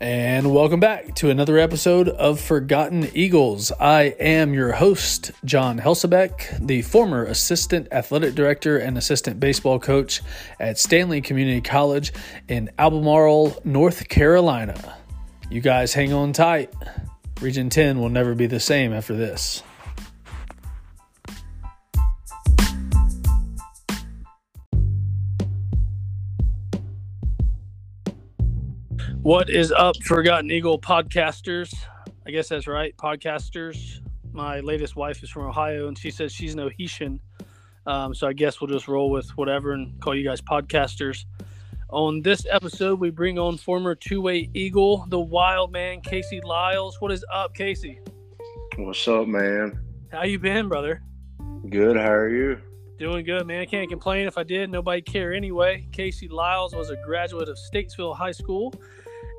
And welcome back to another episode of Forgotten Eagles. I am your host, John Helsabeck, the former assistant athletic director and assistant baseball coach at Stanly Community College in Albemarle, North Carolina. You guys hang on tight. Region 10 will never be the same after this. What is up, Forgotten Eagle podcasters? I guess that's right, podcasters. My latest wife is from Ohio, and she says she's no Haitian. Um, so I guess we'll just roll with whatever and call you guys podcasters. On this episode, we bring on former two-way Eagle, the Wild Man, Casey Liles. What is up, Casey? What's up, man? How you been, brother? Good. How are you? Doing good, man. I can't complain. If I did, nobody care anyway. Casey Liles was a graduate of Statesville High School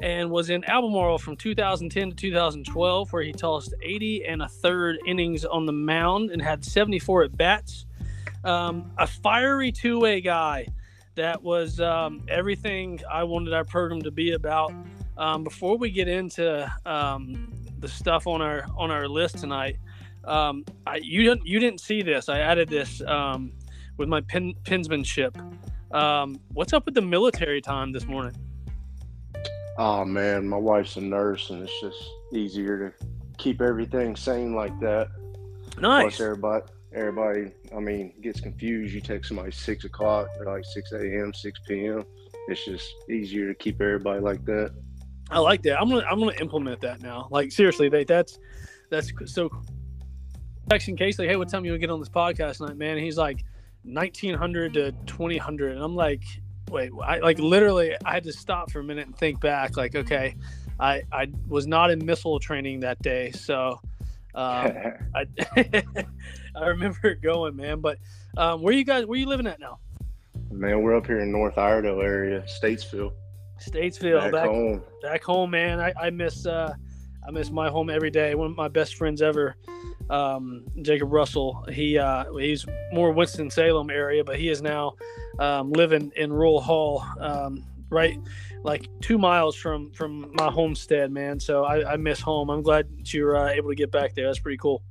and was in Albemarle from 2010 to 2012, where he tossed 80 and a third innings on the mound and had 74 at bats. Um, a fiery two way guy that was um, everything I wanted our program to be about. Um, before we get into um, the stuff on our on our list tonight, um, I, you didn't you didn't see this. I added this um, with my pen, pensmanship. what's up with the military time this morning? Oh man, my wife's a nurse, and it's just easier to keep everything sane like that. Nice. Plus, everybody, everybody, I mean, gets confused. You text somebody six o'clock, they're like six a.m., six p.m. It's just easier to keep everybody like that. I like that. I'm gonna I'm gonna implement that now. Like seriously, they, that's that's so. Texting Case like, hey, what time you gonna get on this podcast tonight, man? And he's like, 1900 to 2000, and I'm like, wait, I like literally I had to stop for a minute and think back. Like, okay, I I was not in missile training that day, so um, I I remember going, man. But um, where you guys where you living at now? Man, we're up here in North Iredell area, Statesville. Statesville, back, back home. Back home, man. I, I miss uh, I miss my home every day. One of my best friends ever um, Jacob Russell. He uh, he's more Winston Salem area, but he is now um, living in Rural Hall, um, right like two miles from from my homestead, man. So I, I miss home. I'm glad that you're uh, able to get back there. That's pretty cool.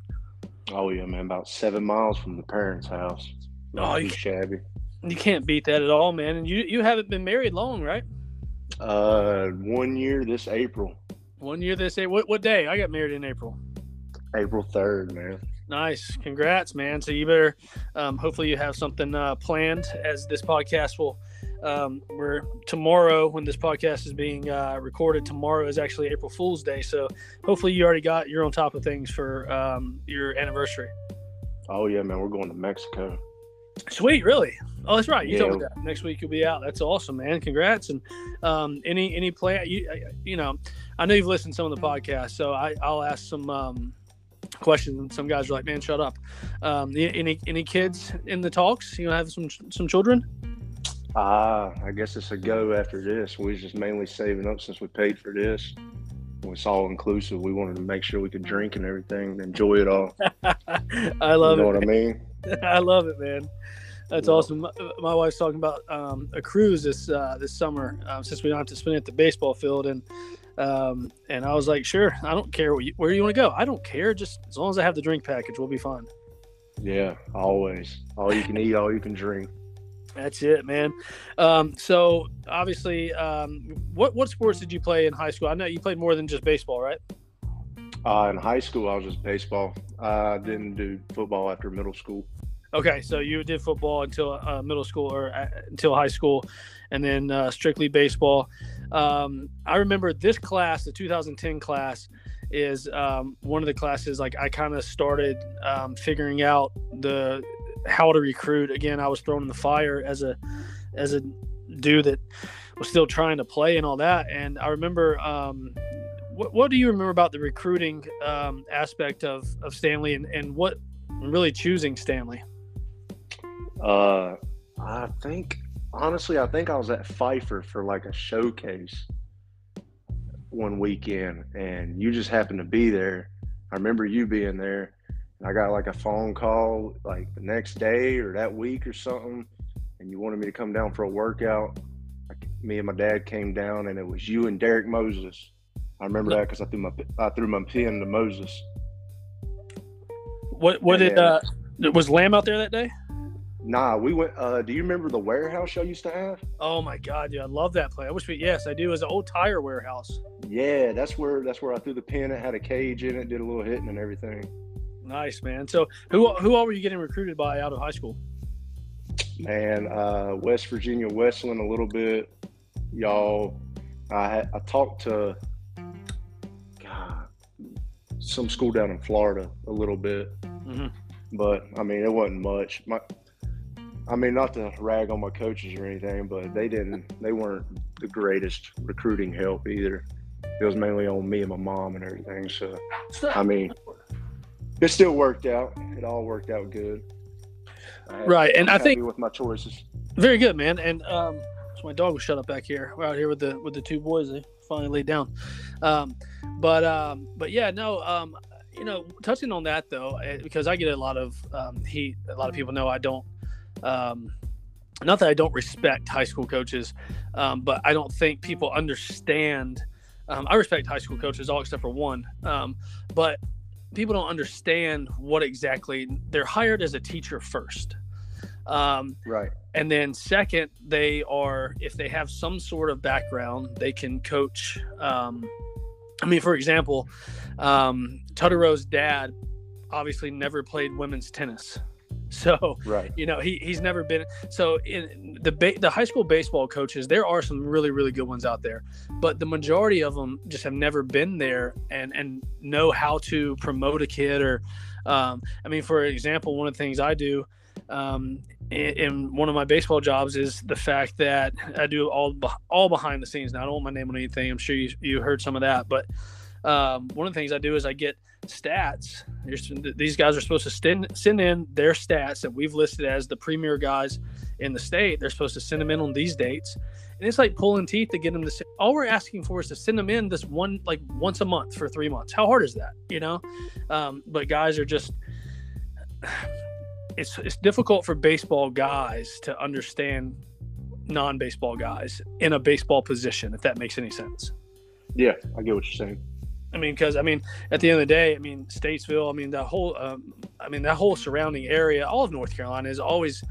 Oh yeah, man, about seven miles from the parents' house. Oh, you, shabby. You can't beat that at all, man. And you you haven't been married long, right? Uh, one year this April. One year this April. What what day? I got married in April. April 3rd, man. Nice. Congrats, man. So you better, um, hopefully, you have something uh, planned as this podcast will. Um, we're tomorrow when this podcast is being uh, recorded. Tomorrow is actually April Fool's Day, so hopefully you already got you're on top of things for um, your anniversary. Oh yeah, man, we're going to Mexico. Sweet, really? Oh, that's right. You yeah. told me that next week you'll be out. That's awesome, man. Congrats. And um, any any plan? You you know, I know you've listened to some of the podcasts, so I I'll ask some um, questions some guys are like man shut up. Um, any any kids in the talks? You know have some some children? Ah uh, i guess it's a go after this. We just mainly saving up since we paid for this. It's all inclusive we wanted to make sure we could drink and everything and enjoy it all. I love you know it what i mean? I love it man. That's yeah. awesome. My, my, wife's talking about um, a cruise this uh, this summer um, since we don't have to spend it at the baseball field, and um, and I was like, sure, I don't care you, where you want to go. I don't care. Just as long as I have the drink package, we'll be fine. Yeah, always. All you can eat, all you can drink. That's it, man. Um, so obviously, um, what what sports did you play in high school? I know you played more than just baseball, right? Uh, in high school, I was just baseball. I didn't do football after middle school. Okay, so you did football until uh, middle school or uh, until high school, and then uh, strictly baseball. Um, I remember this class, the 2010 class, is um, one of the classes like I kind of started um, figuring out the how to recruit. Again, I was thrown in the fire as a as a dude that was still trying to play and all that. And I remember um, what, what do you remember about the recruiting um, aspect of, of Stanly and, and what really choosing Stanly? Uh, I think honestly, I think I was at Pfeiffer for like a showcase one weekend, and you just happened to be there. I remember you being there, and I got like a phone call like the next day or that week or something, and you wanted me to come down for a workout. Me and my dad came down, and it was you and Derek Moses. I remember that because I threw my I threw my pin to Moses. What what did uh was Lamb out there that day? Nah, we went. Uh, do you remember the warehouse y'all used to have? Oh my god, dude, I love that place. I wish we. Yes, I do. It was an old tire warehouse. Yeah, that's where that's where I threw the pin. It had a cage in it, did a little hitting and everything. Nice man. So who who all were you getting recruited by out of high school? Man, uh, West Virginia Wesleyan a little bit. Y'all, I had, I talked to God, some school down in Florida a little bit, mm-hmm. but I mean it wasn't much. My I mean, not to rag on my coaches or anything, but they didn't. They weren't the greatest recruiting help either. It was mainly on me and my mom and everything. So, I mean, it still worked out. It all worked out good. Right, and I think with my choices. Very good, man. And um, so my dog was shut up back here. We're out here with the with the two boys. They finally laid down. Um, but um, but yeah, no. Um, you know, touching on that though, eh, because I get a lot of um, heat. A lot of people know I don't um, not that I don't respect high school coaches, um, but I don't think people understand. Um, I respect high school coaches, all except for one. Um, but people don't understand what exactly they're hired as a teacher first. Um, right. And then second, they are if they have some sort of background, they can coach. Um, I mean, for example, um, Rowe's dad obviously never played women's tennis. So, right. you know, he, he's never been. So, in the ba- the high school baseball coaches, there are some really really good ones out there, but the majority of them just have never been there and and know how to promote a kid. Or, um, I mean, for example, one of the things I do um, in, in, one of my baseball jobs is the fact that I do all all behind the scenes. Now, I don't want my name on anything. I'm sure you you heard some of that, but um, one of the things I do is I get stats. These guys are supposed to send, send in their stats that we've listed as the premier guys in the state. They're supposed to send them in on these dates. And it's like pulling teeth to get them to. send, All we're asking for is to send them in this one, like once a month for three months. How hard is that? You know? Um, but guys are just. It's, it's difficult for baseball guys to understand non-baseball guys in a baseball position if that makes any sense yeah i get what you're saying I mean, because I mean, at the end of the day, I mean, Statesville, I mean, the whole, um, I mean, that whole surrounding area, all of North Carolina is always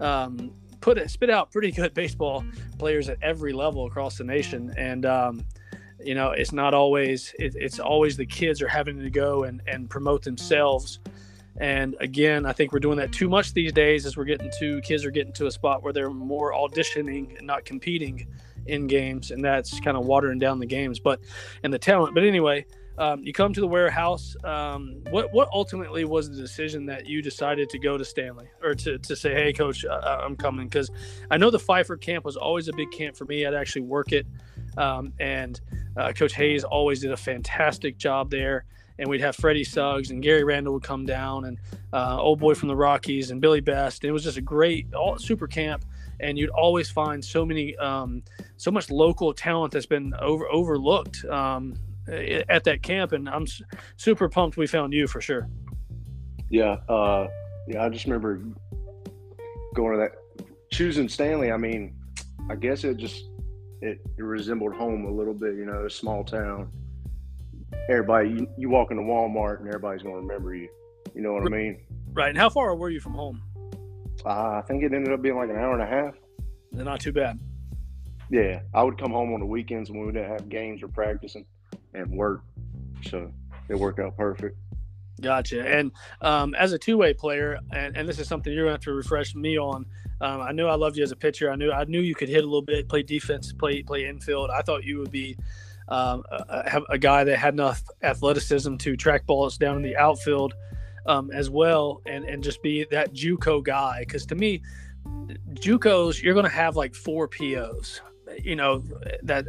um, put it, spit out pretty good baseball players at every level across the nation, and um, you know, it's not always, it, it's always the kids are having to go and and promote themselves. And again, I think we're doing that too much these days as we're getting to kids are getting to a spot where they're more auditioning and not competing in games, and that's kind of watering down the games, but and the talent. But anyway, um, you come to the warehouse. Um, what what ultimately was the decision that you decided to go to Stanley or to, to say, hey, coach, uh, I'm coming? Because I know the Pfeiffer camp was always a big camp for me. I'd actually work it, um, and uh, Coach Hayes always did a fantastic job there. And we'd have Freddie Suggs and Gary Randall would come down, and uh, old boy from the Rockies and Billy Best. And it was just a great all super camp and you'd always find so many, um, so much local talent that's been over overlooked um, at that camp. And I'm super pumped we found you for sure. Yeah, uh, yeah. I just remember going to that choosing Stanly. I mean, I guess it just it, it resembled home a little bit. You know, a small town. Everybody, you, you walk into Walmart and everybody's going to remember you. You know what I mean? Right. And how far were you from home? Uh, I think it ended up being like an hour and a half. They're not too bad. Yeah, I would come home on the weekends when we didn't have games or practicing and work, so it worked out perfect. Gotcha. And um, as a two-way player, and, and this is something you're going to have to refresh me on. Um, I knew I loved you as a pitcher. I knew I knew you could hit a little bit, play defense, play play infield. I thought you would be um, a, a, guy that had enough athleticism to track balls down in the outfield um, as well, and and just be that JUCO guy. Because to me, JUCOs you're going to have like four POs, you know that,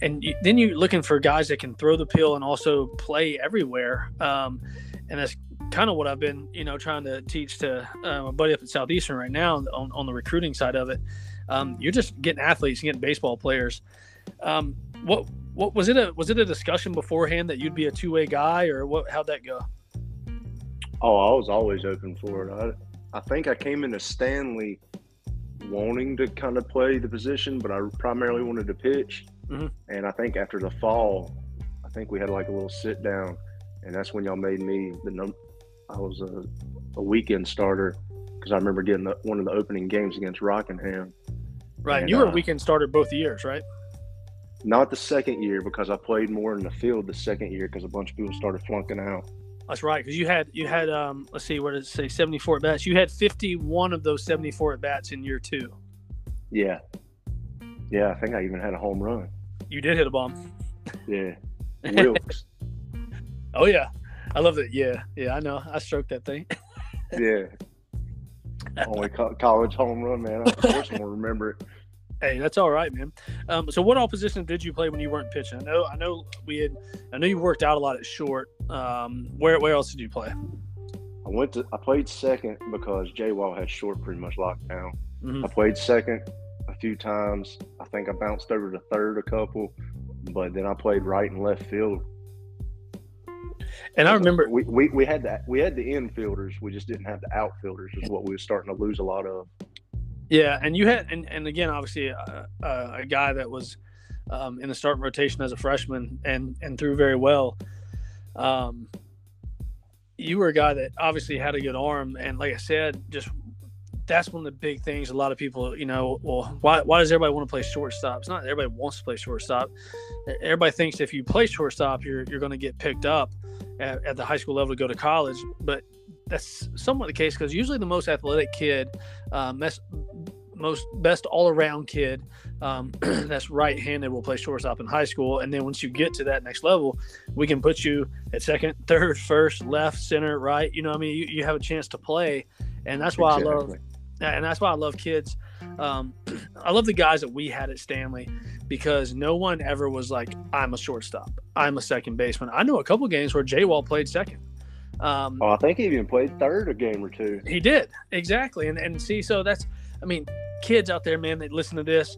and you, then you're looking for guys that can throw the pill and also play everywhere. Um, and that's kind of what I've been, you know, trying to teach to uh, my buddy up at Southeastern right now on, on the recruiting side of it. Um, you're just getting athletes, getting baseball players. Um, what what was it a was it a discussion beforehand that you'd be a two way guy or what? How'd that go? Oh, I was always open for it. I, I think I came into Stanly wanting to kind of play the position, but I primarily wanted to pitch. Mm-hmm. And I think after the fall, I think we had like a little sit down, and that's when y'all made me the num. I was a, a weekend starter because I remember getting the, one of the opening games against Rockingham. Right, And, you were a uh, weekend starter both years, right? Not the second year because I played more in the field the second year because a bunch of people started flunking out. That's right, because you had you had um let's see, where does it say seventy four at bats? You had fifty one of those seventy four at bats in year two. Yeah, yeah. I think I even had a home run. You did hit a bomb. Yeah, Wilkes. Oh yeah, I love that. Yeah, yeah, I know. I stroked that thing. yeah. Only co- college home run, man. Of course, I'm gonna remember it. Hey, that's all right, man. Um, so, what all positions did you play when you weren't pitching? I know, I know, we had, I know you worked out a lot at short. Um, where, where else did you play? I went to. I played second because J Wall had short pretty much locked down. Mhm. I played second a few times. I think I bounced over to third a couple, but then I played right and left field. And I remember, we, we, we had that we had the infielders. We just didn't have the outfielders. Is what we were starting to lose a lot of. Yeah, and you had, and, and again, obviously, uh, uh, a guy that was um, in the starting rotation as a freshman and and threw very well. Um, you were a guy that obviously had a good arm, and like I said, just that's one of the big things. A lot of people, you know, well, why, why does everybody want to play shortstop? It's not everybody wants to play shortstop. Everybody thinks if you play shortstop, you're you're going to get picked up at, at the high school level to go to college. But that's somewhat the case because usually the most athletic kid, um, best, most best all around kid um, that's right handed will play shortstop in high school. And then once you get to that next level, we can put you at second, third, first, left, center, right. You know, what I mean, you, you have a chance to play. And that's why I love and that's why I love kids. Um, I love the guys that we had at Stanly because no one ever was like, "I'm a shortstop, I'm a second baseman." I know a couple games where J Wall played second. Um, Oh, I think he even played third a game or two. he did exactly, and and see, so that's, I mean, kids out there, man, that listen to this,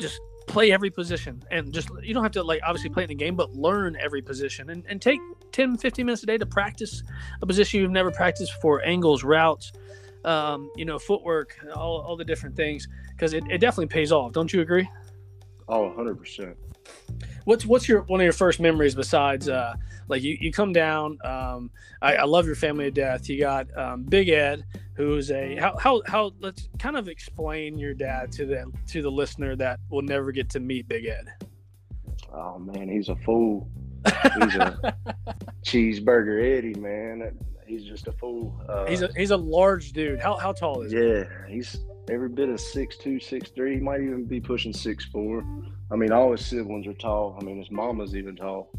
just play every position and just you don't have to like obviously play in the game but learn every position and, and take 10 15 minutes a day to practice a position you've never practiced before angles routes um, you know footwork all, all the different things because it, it definitely pays off don't you agree Oh, 100 percent. What's what's your one of your first memories besides uh like you, you come down um I, I love your family to death you got um big ed who's a how, how how let's kind of explain your dad to the to the listener that will never get to meet big ed Oh man, he's a fool. He's a cheeseburger Eddie, man. He's just a fool. Uh, he's a he's a large dude how, how tall is he yeah, he's every bit of six two, six three. He might even be pushing six four. I mean, all his siblings are tall. I mean, his mama's even tall.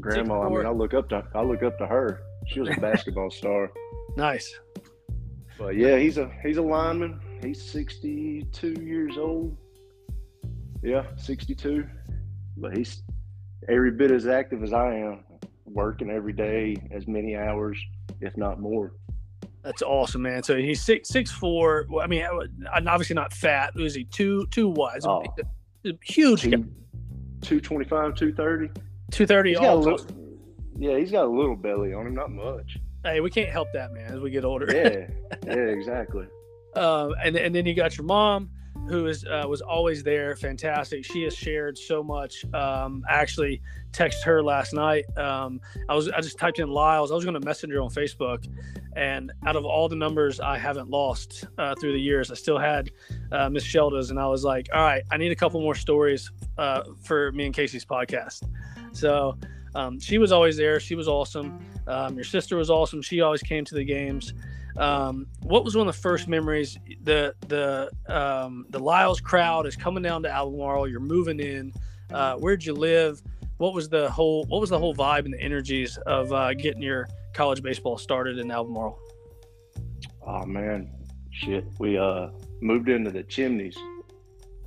Grandma. I mean, I look up to I look up to her. She was a basketball star. nice But yeah, he's a he's a lineman. He's sixty two years old. Yeah, sixty two. But he's every bit as active as I am, working every day, as many hours, if not more. That's awesome man so he's six six four i mean obviously not fat is he two two a- Oh. huge. Two twenty five, two thirty. 230 He's got a little, yeah, he's got a little belly on him, not much. hey we can't help that man as we get older Yeah, yeah, exactly. uh, and and then you got your mom, who is uh, was always there, fantastic. She has shared so much. Um, I actually texted her last night. Um, I was I just typed in Liles. I was going to message her on Facebook, and out of all the numbers I haven't lost uh, through the years, I still had uh, Miss Shelda's, and I was like, all right, I need a couple more stories uh, for me and Casey's podcast. So. Um, she was always there. She was awesome. Um, your sister was awesome. She always came to the games. Um, what was one of the first memories? The the um, the Liles crowd is coming down to Albemarle. You're moving in. Uh, where'd you live? What was the whole What was the whole vibe and the energies of uh, getting your college baseball started in Albemarle? Oh man, shit. We uh moved into the chimneys.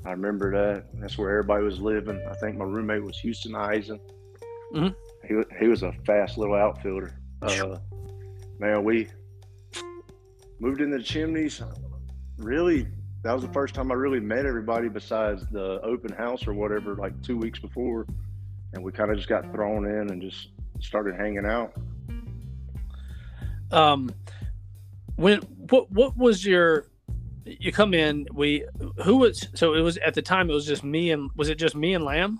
I remember that. That's where everybody was living. I think my roommate was Houston Eisen. Mhm. He he was a fast little outfielder. Uh, man, we moved into the chimneys. Really, that was the first time I really met everybody besides the open house or whatever, like two weeks before. And we kind of just got thrown in and just started hanging out. Um, when what what was your you come in we who was so it was at the time it was just me and was it just me and lamb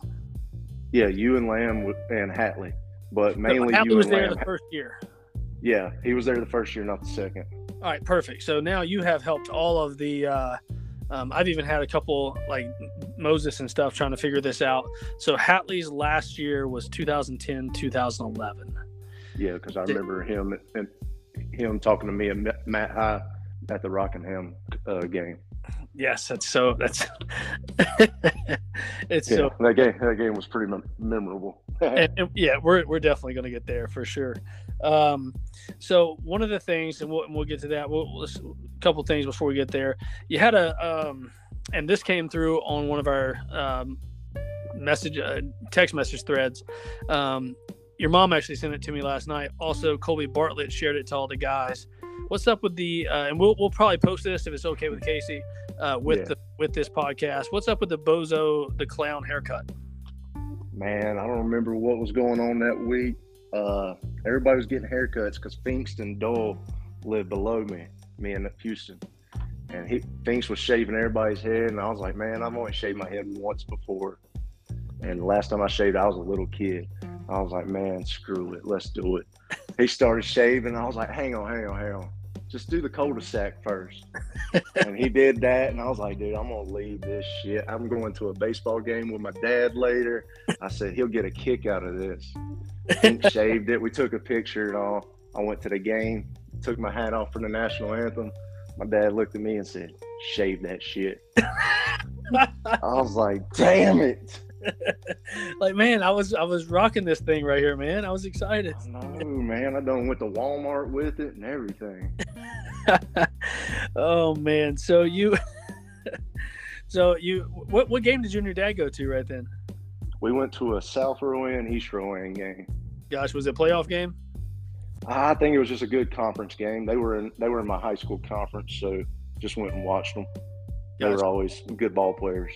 Yeah, you and Lamb and Hatley, but mainly Hatley you was there Lamb. the first year. Yeah, he was there the first year, not the second. All right, perfect. So now you have helped all of the. Uh, um, I've even had a couple like Moses and stuff trying to figure this out. So Hatley's last year was 2010, 2011. Yeah, because I Did- remember him and him talking to me and Matt High at the Rockingham uh, game. Yes, that's so. That's it's Yeah, so. that game that game was pretty mem- memorable. And, and yeah, we're we're definitely going to get there for sure. Um, so one of the things, and we'll, and we'll get to that. We'll, a couple things before we get there. You had a, um, and this came through on one of our um, message, uh, text message threads. Um, your mom actually sent it to me last night. Also, Colby Bartlett shared it to all the guys. What's up with the? Uh, and we'll we'll probably post this if it's okay with Casey, uh, with Yeah. the with this podcast. What's up with the bozo the clown haircut? Man, I don't remember what was going on that week. Uh, everybody was getting haircuts because Finks and Dole lived below me, me in Houston. And he Finks was shaving everybody's head, and I was like, man, I've only shaved my head once before. And last time I shaved, I was a little kid. I was like, man, screw it, let's do it. He started shaving. I was like, hang on, hang on, hang on. Just do the cul-de-sac first. and he did that, and I was like, dude, I'm gonna leave this shit. I'm going to a baseball game with my dad later. I said he'll get a kick out of this. He shaved it. We took a picture and all. I went to the game, took my hat off for the national anthem. My dad looked at me and said, "Shave that shit." I was like, "Damn it!" Like man, I was I was rocking this thing right here, man. I was excited. No, man, I done went to Walmart with it and everything. oh man, so you, so you, what what game did you and your dad go to right then? We went to a South Rowan East Rowan game. Gosh, was it a playoff game? I think it was just a good conference game. They were in they were in my high school conference, so just went and watched them. They Gotcha. were always good ball players.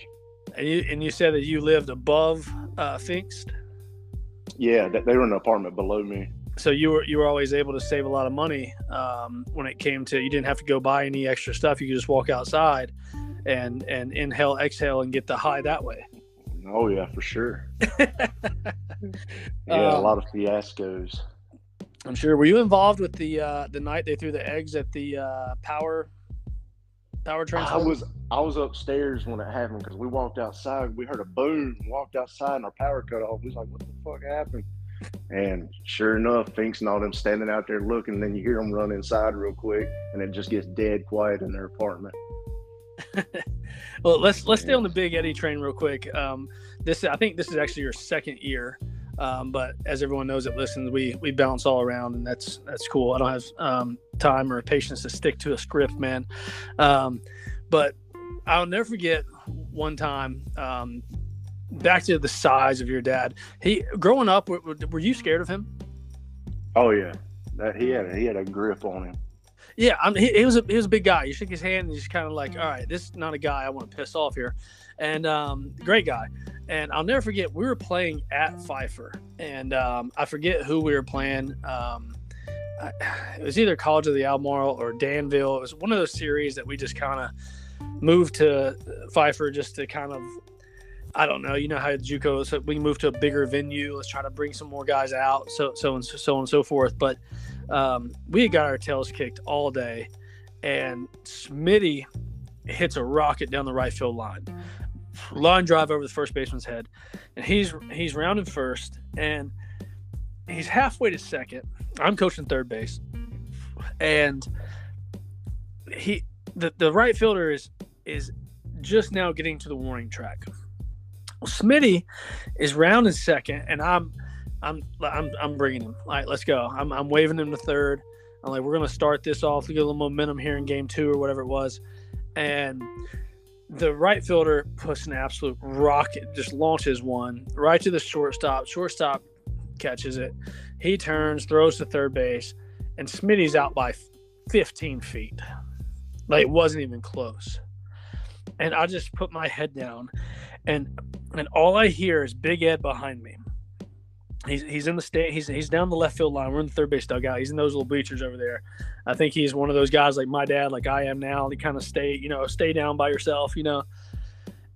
And you and you said that you lived above uh, Yeah, that they were in an apartment below me. so you were you were always able to save a lot of money um, when it came to you didn't have to go buy any extra stuff. You could just walk outside and and inhale, exhale, and get the high that way. Oh yeah, for sure. Yeah, a Um, lot of fiascos. I'm sure. Were you involved with the uh, the night they threw the eggs at the uh, power power I was I was upstairs when it happened because we walked outside. We heard a boom. Walked outside and our power cut off. We was like, "What the fuck happened?" And sure enough, Finks and all them standing out there looking. then you hear them run inside real quick, and it just gets dead quiet in their apartment. Well, let's let's stay on the Big Eddie train real quick. Um, this I think this is actually your second year, um, but as everyone knows that listens, we we bounce all around, and that's that's cool. I don't have um, time or patience to stick to a script, man. Um, but I'll never forget one time. Um, back to the size of your dad. He growing up, were, were you scared of him? Oh yeah, that he had he had a grip on him. Yeah, I mean, he, he was a he was a big guy. You shook his hand and he's kind of like, all right, this is not a guy I want to piss off here, and um, great guy. And I'll never forget we were playing at Pfeiffer, and um, I forget who we were playing. Um, I, it was either College of the Albemarle or Danville. It was one of those series that we just kind of moved to Pfeiffer just to kind of. I don't know. You know how JUCO, so we can move to a bigger venue. Let's try to bring some more guys out, so so and so, so and so forth. But um, we got our tails kicked all day, and Smitty hits a rocket down the right field line, line drive over the first baseman's head, and he's he's rounding first, and he's halfway to second. I'm coaching third base, and he the, the right fielder is is just now getting to the warning track. Well, Smitty is rounding second, and I'm I'm I'm I'm bringing him. All right, let's go. I'm I'm waving him to third. I'm like, we're gonna start this off. We get a little momentum here in game two or whatever it was, and the right fielder puts an absolute rocket, just launches one right to the shortstop. Shortstop catches it. He turns, throws to third base, and Smitty's out by 15 feet. Like it wasn't even close. And I just put my head down, and and all I hear is Big Ed behind me. He's he's in the state. He's he's down the left field line. We're in the third base dugout. He's in those little bleachers over there. I think he's one of those guys like my dad, like I am now. He kind of stay, you know, stay down by yourself, you know.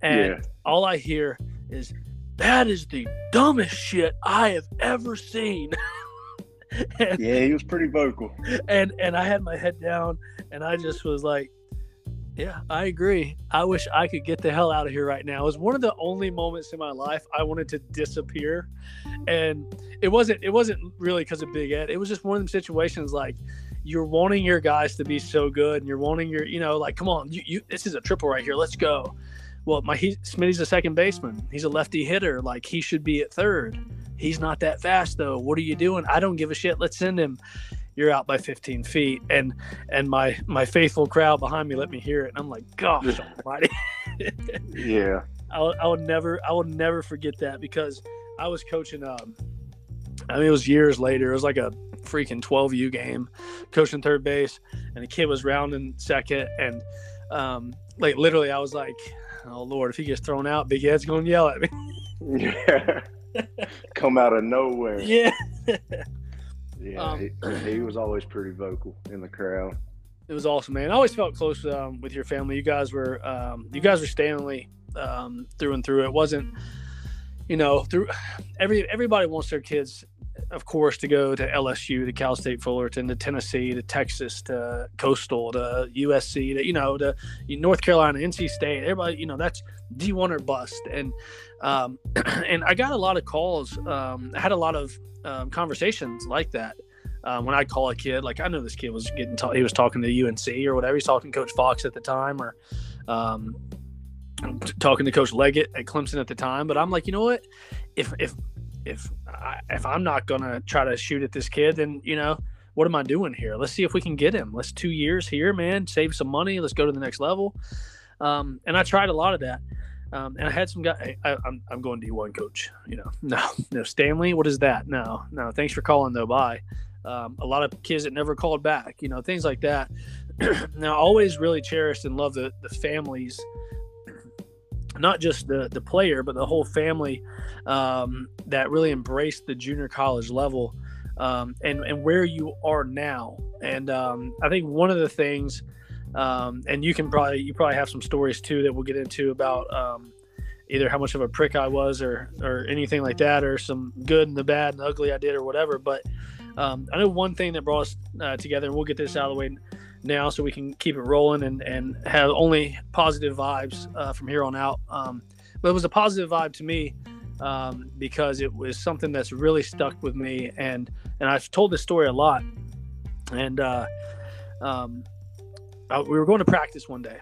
And Yeah. all I hear is that is the dumbest shit I have ever seen. and, yeah, he was pretty vocal. And and I had my head down and I just was like, yeah, I agree. I wish I could get the hell out of here right now. It was one of the only moments in my life I wanted to disappear. And it wasn't it wasn't really because of Big Ed. It was just one of them situations like you're wanting your guys to be so good and you're wanting your, you know, like, come on, you, you this is a triple right here. Let's go. Well, my he, Smitty's a second baseman. He's a lefty hitter. Like he should be at third. He's not that fast though. What are you doing? I don't give a shit. Let's send him you're out by 15 feet and and my my faithful crowd behind me let me hear it and i'm like gosh almighty. Yeah. I, I would never i would never forget that because i was coaching um i mean it was years later it was like a freaking 12u game coaching third base and a kid was rounding second and um like literally i was like oh lord if he gets thrown out big ed's gonna yell at me. Yeah. Come out of nowhere. Yeah yeah, um, he, he, was always pretty vocal in the crowd. It was awesome, man. I always felt close um, with your family. You guys were, um, you guys were Stanly um, through and through. It wasn't, you know, through every everybody wants their kids, of course, to go to LSU, to Cal State Fullerton, to Tennessee, to Texas, to Coastal, to USC, to you know, to North Carolina, NC State. Everybody, you know, that's D one or bust. And um, and I got a lot of calls. Um, I had a lot of um, conversations like that. Um, when I call a kid, like I know this kid was getting, ta- he was talking to UNC or whatever. He's talking to Coach Fox at the time, or um, talking to Coach Leggett at Clemson at the time. But I'm like, you know what? If if if I, if I'm not gonna try to shoot at this kid, then you know what am I doing here? Let's see if we can get him. Let's two years here, man. Save some money. Let's go to the next level. Um, and I tried a lot of that. Um, and I had some guy. I, am I'm, I'm going to one coach. You know, no, no Stanly. What is that? No, no. Thanks for calling though. Bye. Um, a lot of kids that never called back. You know, things like that. now, always really cherished and love the the families, not just the the player, but the whole family um, that really embraced the junior college level um, and and where you are now. And um, I think one of the things um, and you can probably you probably have some stories too that we'll get into about um, either how much of a prick I was or or anything like that, or some good and the bad and the ugly I did or whatever. But um, I know one thing that brought us uh, together, and we'll get this out of the way now so we can keep it rolling and and have only positive vibes uh, from here on out. Um, but it was a positive vibe to me um, because it was something that's really stuck with me, and and I've told this story a lot, and. Uh, um, uh, we were going to practice one day,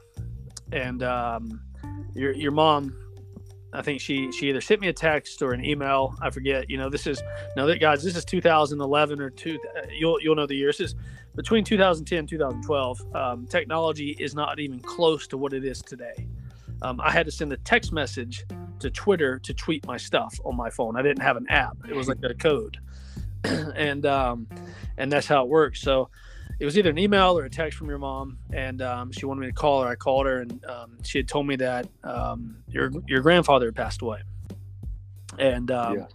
and um, your your mom, I think she she either sent me a text or an email. I forget. You know, this is now that guys, this is 2011 or two. Uh, you'll you'll know the year. This is between 2010 and 2012. Um, technology is not even close to what it is today. Um, I had to send a text message to Twitter to tweet my stuff on my phone. I didn't have an app. It was like a code, and um, and that's how it works. So it was either an email or a text from your mom, and um, she wanted me to call her. I called her, and um, she had told me that um, your your grandfather had passed away, and um, yeah.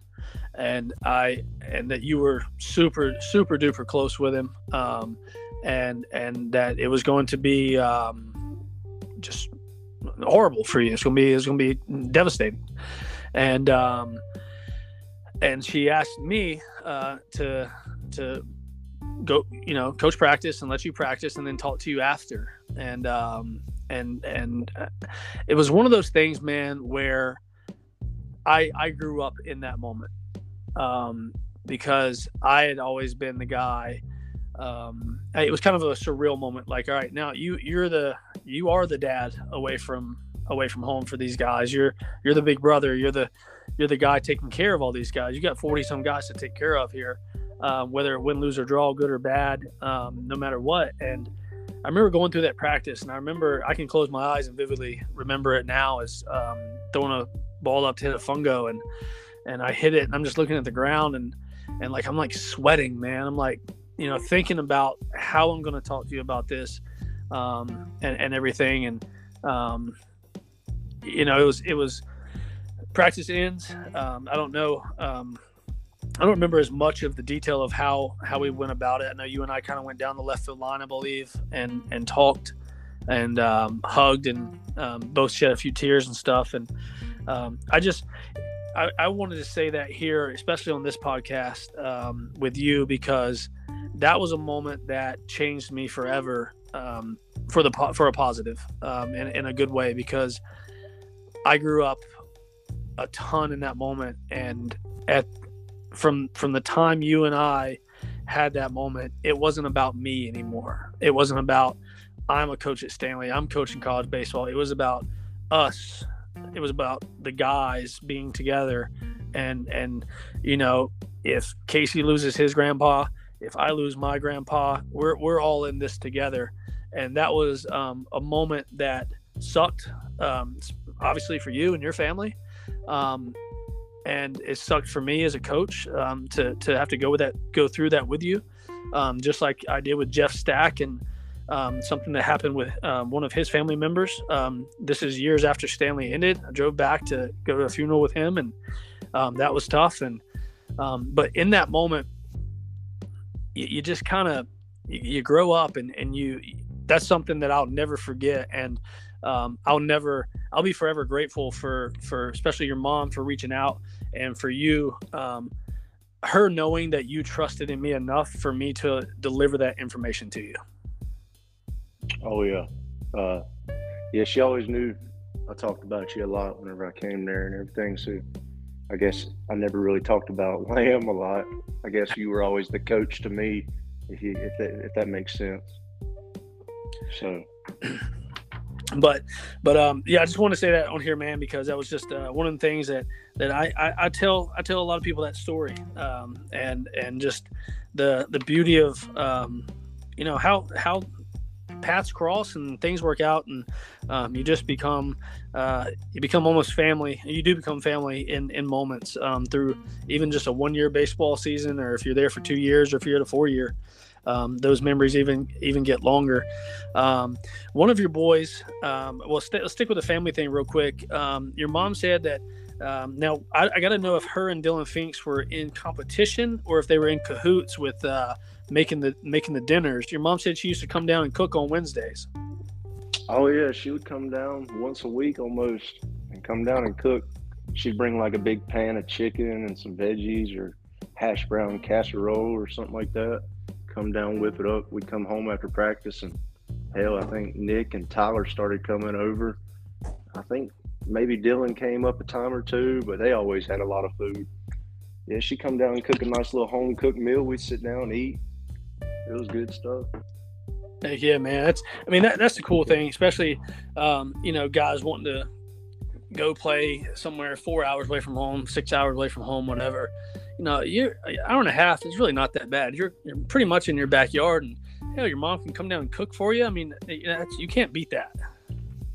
and I and that you were super super duper close with him, um, and and that it was going to be um, just horrible for you. It's gonna be it's gonna be devastating, and and she asked me uh, to to go you know coach practice and let you practice and then talk to you after. And um and and uh, it was one of those things man where i i grew up in that moment um because i had always been the guy um it was kind of a surreal moment like all right now you you're the you are the dad away from away from home for these guys. You're you're the big brother. You're the you're the guy taking care of all these guys. You got 40 some guys to take care of here um, whether win, lose, or draw, good or bad, um, no matter what. And I remember going through that practice, and I remember I can close my eyes and vividly remember it now as um, throwing a ball up to hit a fungo, and and I hit it, and I'm just looking at the ground, and and like I'm like sweating, man. I'm like, you know, thinking about how I'm going to talk to you about this, um, and and everything, and um, you know, it was it was practice ends. Um, I don't know. Um, I don't remember as much of the detail of how how we went about it. I know you and I kind of went down the left field line, I believe, and and talked and um, hugged and um, both shed a few tears and stuff. And um, I just I, I wanted to say that here, especially on this podcast um, with you, because that was a moment that changed me forever um, for the for a positive um, in, in a good way because I grew up a ton in that moment and at from from the time you and I had that moment it wasn't about me anymore. It wasn't about I'm a coach at Stanly I'm coaching college baseball. It was about us. It was about the guys being together. And and you know if Casey loses his grandpa if I lose my grandpa we're we're all in this together. And that was um, a moment that sucked um, obviously for you and your family. Um, and it sucked for me as a coach um, to, to have to go with that go through that with you. Um, just like i did with jeff stack and um, something that happened with um, one of his family members. Um, this is years after stanly ended. I drove back to go to a funeral with him and um, that was tough. And but in that moment you, you just kind of you, you, grow up and, and you that's something that i'll never forget. And um, I'll never, I'll be forever grateful for, for especially your mom for reaching out and for you, um, her knowing that you trusted in me enough for me to deliver that information to you. Oh yeah. Uh, yeah. She always knew I talked about you a lot whenever I came there and everything. So I guess I never really talked about Lamb a lot. I guess you were always the coach to me, if you, if that, if that makes sense. So but but um yeah i just want to say that on here man because that was just uh, one of the things that that I, I, I tell i tell a lot of people that story um and and just the the beauty of um you know how how paths cross and things work out and um, you just become uh, you become almost family you do become family in in moments um, through even just a one year baseball season or if you're there for two years or if you're at a four year um, those memories even even get longer. Um, one of your boys, um, well, st- let's stick with the family thing real quick. Um, your mom said that. Um, now I, I got to know if her and Dylan Finks were in competition or if they were in cahoots with uh, making the making the dinners. Your mom said she used to come down and cook on Wednesdays. Oh yeah, she would come down once a week almost and come down and cook. She'd bring like a big pan of chicken and some veggies or hash brown casserole or something like that come down, whip it up. We'd come home after practice, and hell, I think Nick and Tyler started coming over. I think maybe Dylan came up a time or two, but they always had a lot of food. Yeah, she come down and cook a nice little home cooked meal. We'd sit down and eat. It was good stuff. Yeah, man. That's I mean that, that's the cool thing, especially um, you know guys wanting to go play somewhere four hours away from home, six hours away from home, whatever you know, you're an hour and a half is really not that bad. You're, you're pretty much in your backyard, and hell, your mom can come down and cook for you. I mean, you can't beat that.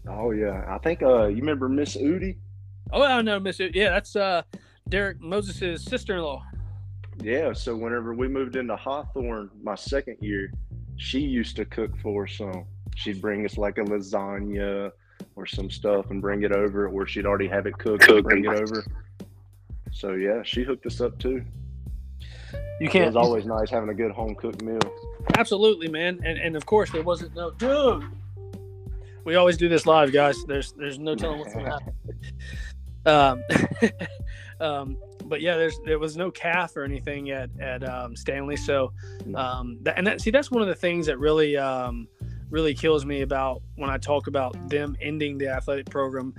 Oh yeah, I think uh, you remember Miss Udi? Oh, I know Miss. Udi. Yeah, that's uh, Derek Moses' sister-in-law. Yeah, so whenever we moved into Hawthorne, my second year, she used to cook for us. So she'd bring us like a lasagna or some stuff and bring it over, or she'd already have it cooked and bring it over. So yeah, she hooked us up too. You can't. It's always nice having a good home cooked meal. Absolutely, man, and and of course there wasn't no dude. We always do this live, guys. There's there's no telling what's gonna happen. Um, um, but yeah, there's there was no calf or anything at at um, Stanly. So, um, that, and that see that's one of the things that really um, really kills me about when I talk about them ending the athletic program,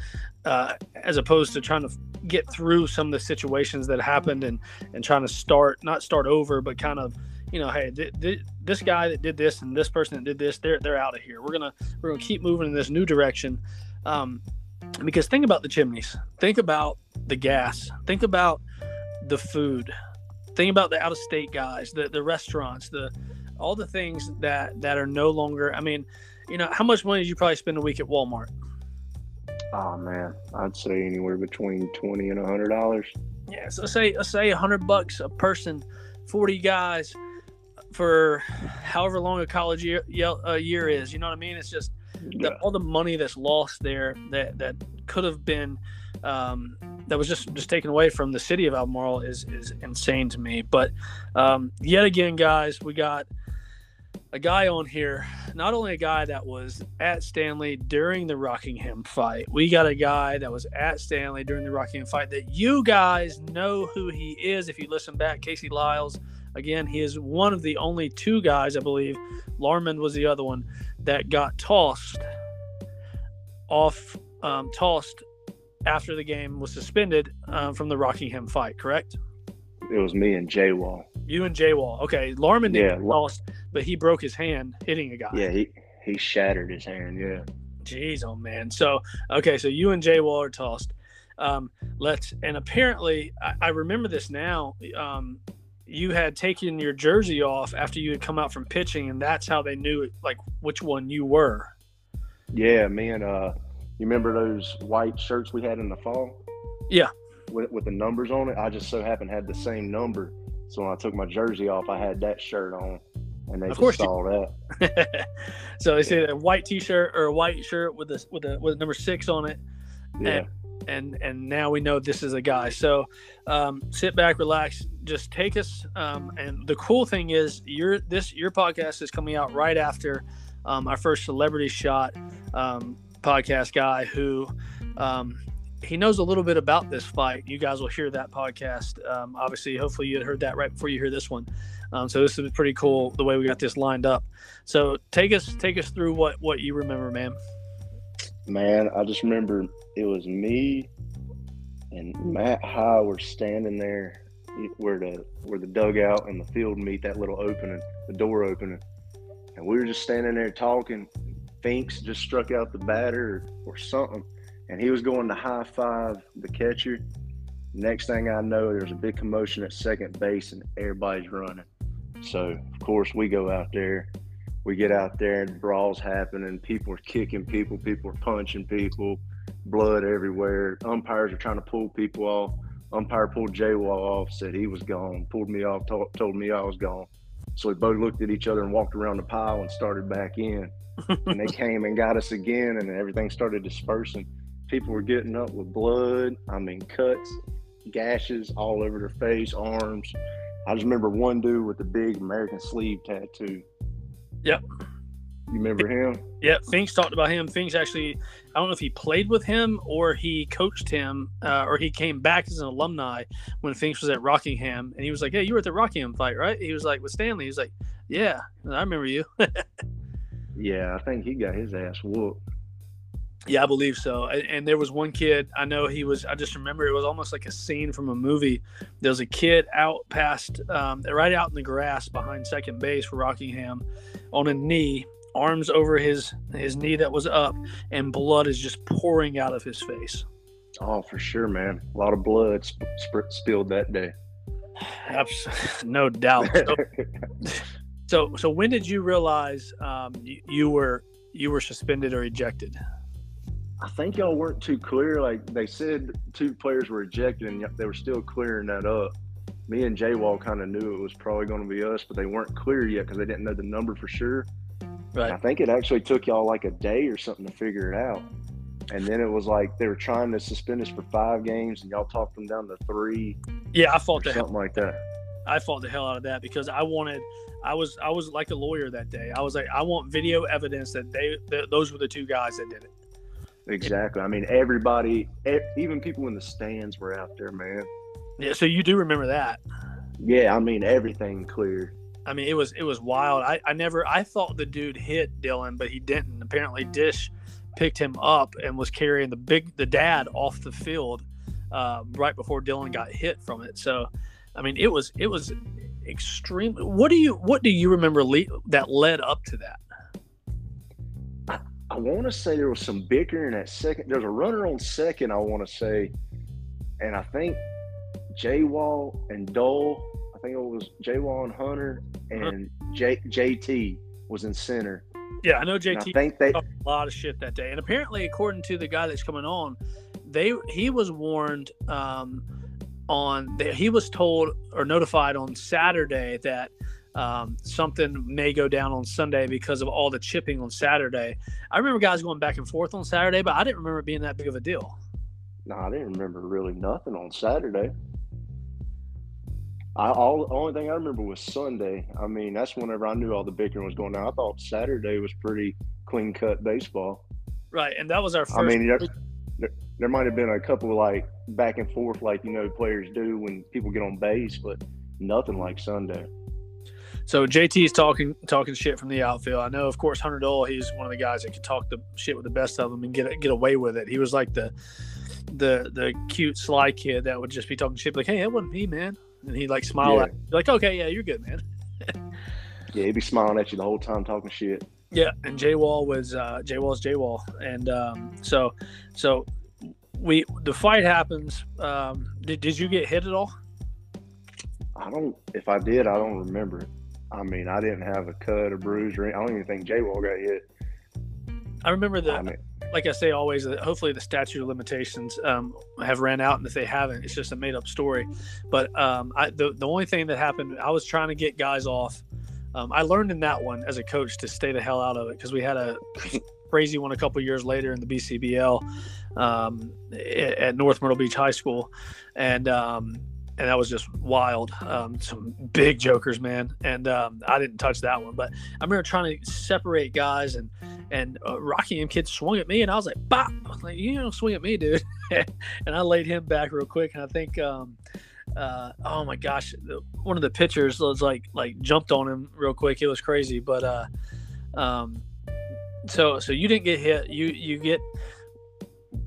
uh, as opposed to trying to get through some of the situations that happened and and trying to start not start over, but kind of you know, hey, th- th- this guy that did this and this person that did this, they're they're out of here. We're gonna we're gonna keep moving in this new direction. Um, because think about the chimneys, think about the gas, think about the food, think about the out of state guys, the the restaurants, the all the things that that are no longer. I mean, you know, how much money did you probably spend a week at Walmart? Oh man, I'd say anywhere between twenty and a hundred dollars. Yeah, so say let's say a hundred bucks a person, forty guys for however long a college year, a year is. You know what I mean? It's just yeah. the, all the money that's lost there that that could have been um, that was just just taken away from the city of Albemarle is is insane to me. But um, yet again, guys, we got a guy on here, not only a guy that was at Stanly during the Rockingham fight, we got a guy that was at Stanly during the Rockingham fight that you guys know who he is if you listen back. Casey Liles, again, he is one of the only two guys, I believe. Larman was the other one that got tossed off, um, tossed after the game was suspended um, from the Rockingham fight, correct? It was me and Jay Wall. You and Jay Wall. Okay. Larman didn't Yeah, lost, but he broke his hand hitting a guy. Yeah, he he shattered his hand. Yeah. Jeez, oh man. So okay, so you and Jay Wall are tossed. Um, let's and apparently I, I remember this now. Um, you had taken your jersey off after you had come out from pitching, and that's how they knew like which one you were. Yeah, man. Uh, you remember those white shirts we had in the fall? Yeah. With, with the numbers on it, I just so happened had the same number. So when I took my jersey off, I had that shirt on, and they Of course you- that. so they say a white T-shirt or a white shirt with a with a with number six on it, Yeah. and and now we know this is a guy. So um, sit back, relax, just take us. Um, and the cool thing is, your this your podcast is coming out right after um, our first celebrity shot um, podcast guy who. He knows a little bit about this fight. You guys will hear that podcast. Um, obviously, hopefully, you had heard that right before you hear this one. Um, so this is pretty cool the way we got this lined up. So take us take us through what what you remember, man. Man, I just remember it was me and Matt High were standing there where the where the dugout and the field meet, that little opening, the door opening. And we were just standing there talking. Finks just struck out the batter or, or something. And he was going to high five the catcher. Next thing I know, there's a big commotion at second base and everybody's running. So of course we go out there we get out there and brawls happen and people are kicking people, people are punching people, blood everywhere. Umpires are trying to pull people off. Umpire pulled Jay Wall off, said he was gone, pulled me off, told, told me I was gone. So we both looked at each other and walked around the pile and started back in. and they came and got us again, and everything started dispersing. People were getting up with blood. I mean, cuts, gashes all over their face, arms. I just remember one dude with the big American sleeve tattoo. Yep. You remember him? Yeah, Finks talked about him. Finks actually, I don't know if he played with him or he coached him uh, or he came back as an alumni when Finks was at Rockingham. And he was like, Hey, you were at the Rockingham fight, right? He was like, With Stanly. He was like, Yeah, I remember you. Yeah, I think he got his ass whooped. Yeah, I believe so. And, and there was one kid, I know he was, I just remember it was almost like a scene from a movie. There was a kid out past, um, right out in the grass behind second base for Rockingham on a knee, arms over his, his knee that was up, and blood is just pouring out of his face. Oh, for sure, man. A lot of blood sp- sp- spilled that day. Abs- no doubt. So, so, so when did you realize um, you, you were you were suspended or ejected? I think y'all weren't too clear. Like they said, two players were ejected, and they were still clearing that up. Me and Jay Wall kind of knew it was probably going to be us, but they weren't clear yet because they didn't know the number for sure. Right. I think it actually took y'all like a day or something to figure it out. And then it was like they were trying to suspend us for five games, and y'all talked them down to three Yeah, I fought the hell. something like that. I fought the hell out of that because I wanted. I was I was like a lawyer that day. I was like, I want video evidence that they that those were the two guys that did it. Exactly. I mean, everybody, even people in the stands were out there, man. Yeah, so you do remember that? Yeah, I mean, everything clear. I mean, it was it was wild. I, I never I thought the dude hit Dylan, but he didn't. Apparently, Dish picked him up and was carrying the big the dad off the field uh, right before Dylan got hit from it. So, I mean, it was it was extremely. What do you what do you remember le- that led up to that? I want to say there was some bickering at second. There's a runner on second, I want to say. And I think J Wall and Dole, I think it was J Wall and Hunter, and J, JT was in center. Yeah, I know And I JT think they, a lot of shit that day. And apparently, according to the guy that's coming on, they he was warned um, on he was told or notified on Saturday that um, something may go down on Sunday because of all the chipping on Saturday. I remember guys going back and forth on Saturday, but I didn't remember it being that big of a deal. no, I didn't remember really nothing on Saturday. I all the only thing I remember was Sunday. I mean, that's whenever I knew all the bickering was going on. I thought Saturday was pretty clean cut baseball. Right, and that was our first. I mean, there, there, there might have been a couple of like back and forth, like you know players do when people get on base, but nothing like Sunday. So JT's talking talking shit from the outfield. I know, of course, Hunter Dole. He's one of the guys that can talk the shit with the best of them and get get away with it. He was like the the the cute sly kid that would just be talking shit, like, "Hey, that wasn't me, man," and he'd like smile Yeah. at, you, like, "Okay, yeah, you're good, man." Yeah, he'd be smiling at you the whole time talking shit. Yeah, and J Wall was uh, J Wall's J Wall, and um, so so we the fight happens. Um, did did you get hit at all? I don't. If I did, I don't remember it. I mean, I didn't have a cut or bruise or anything. I don't even think J Wall got hit. I remember the I mean, like I say always, that hopefully the statute of limitations um, have ran out, and if they haven't, it's just a made up story. But um, I, the the only thing that happened, I was trying to get guys off. Um, I learned in that one as a coach to stay the hell out of it because we had a crazy one a couple years later in the BCBL um, at at North Myrtle Beach High School, and um, and that was just wild. Um, some big jokers, man, and um, I didn't touch that one. But I remember trying to separate guys, and and uh, Rocky and kid swung at me, and I was like, "Bop!" Was like, "You don't swing at me, dude!" and I laid him back real quick, and I think. Um, uh, oh my gosh, one of the pitchers was like like jumped on him real quick. It was crazy, but uh, um, so so you didn't get hit. You you get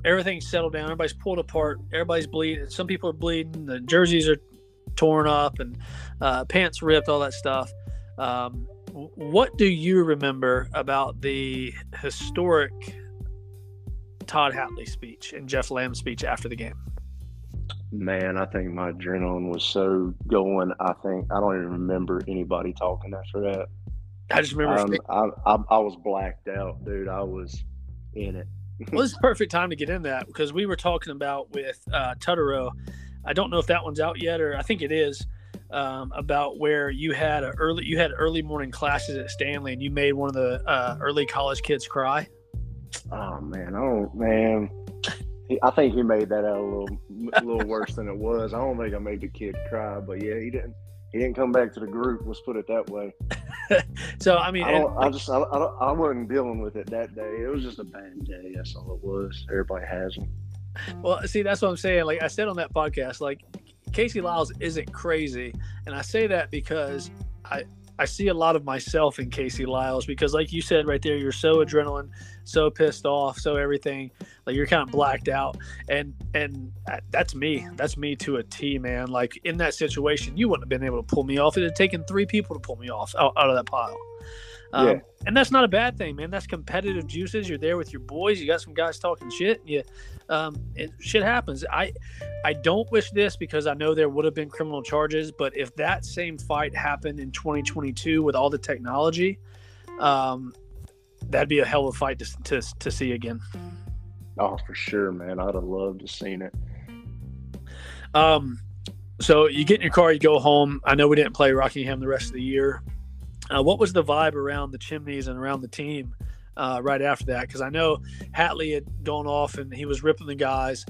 everything settled down. Everybody's pulled apart. Everybody's bleeding. Some people are bleeding. The jerseys are torn up and uh, pants ripped. All that stuff. Um, what do you remember about the historic Todd Hatley speech and Jeff Lamb speech after the game? man, I think my adrenaline was so going. I think I don't even remember anybody talking after that. I just remember. Um, I, I I was blacked out, dude. I was in it. Well, this is perfect time to get in that because we were talking about with uh. I don't know if that one's out yet, or I think it is. Um, about where you had a early you had early morning classes at Stanly, and you made one of the uh, early college kids cry. Oh man, don't man. I think he made that out a little a little worse than it was. I don't think I made the kid cry, but yeah, he didn't. He didn't come back to the group. Let's put it that way. So I mean, I and-. I just. I, I, don't, I wasn't dealing with it that day. It was just a bad day. That's all it was. Everybody has them. Well, see, that's what I'm saying. Like I said on that podcast, like Casey Liles isn't crazy, and I say that because I I see a lot of myself in Casey Liles because, like you said right there, you're so adrenaline, so pissed off, so everything. Like you're kind of blacked out, and and that's me. That's me to a T, man. Like in that situation, you wouldn't have been able to pull me off. It had taken three people to pull me off out, out of that pile. Um, Yeah. And that's not a bad thing, man. That's competitive juices. You're there with your boys. You got some guys talking shit. And you, um, it, shit happens. I, I don't wish this because I know there would have been criminal charges. But if that same fight happened in 2022 with all the technology, um, that'd be a hell of a fight to, to, to see again. Oh, for sure, man. I'd have loved to seen it. Um, so you get in your car, you go home. I know we didn't play Rockingham the rest of the year. Uh, what was the vibe around the chimneys and around the team uh, right after that? Because I know Hatley had gone off and he was ripping the guys.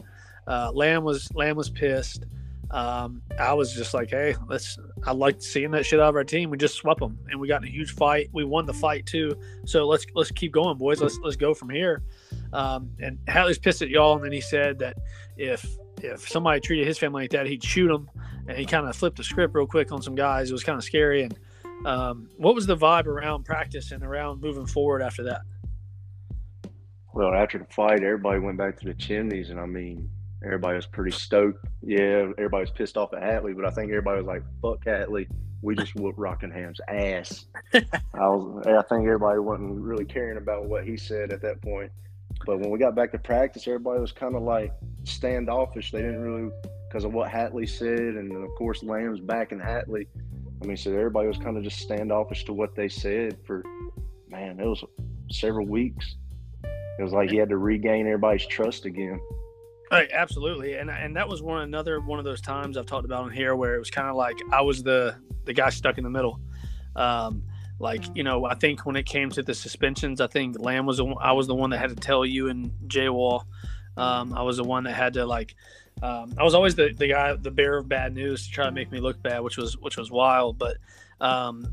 Uh, Lamb was Lamb was pissed. Um, I was just like, hey, let's. I liked seeing that shit out of our team. We just swept them, and we got in a huge fight. We won the fight too. So let's let's keep going, boys. Let's let's go from here. Um, and Hatley's pissed at y'all, and then he said that if if somebody treated his family like that, he'd shoot them. And he kind of flipped the script real quick on some guys. It was kind of scary. And um, what was the vibe around practice and around moving forward after that? Well, after the fight, everybody went back to the chimneys, and I mean, everybody was pretty stoked. Yeah, everybody was pissed off at Hatley, but I think everybody was like, "Fuck Hatley, we just whooped Rockingham's ass." I was, I think everybody wasn't really caring about what he said at that point. But when we got back to practice, everybody was kind of like standoffish. They didn't really, because of what Hatley said, and of course Lamb's back in Hatley. I mean, so everybody was kind of just standoffish to what they said for, man, it was several weeks. It was like he had to regain everybody's trust again. Right, absolutely, and and that was one another one of those times I've talked about on here where it was kind of like I was the the guy stuck in the middle. Um, like you know, I think when it came to the suspensions, I think Lamb was the I was the one that had to tell you and Jay Wall. Um, I was the one that had to like um, I was always the, the guy, the bearer of bad news to try to make me look bad, which was which was wild. But um,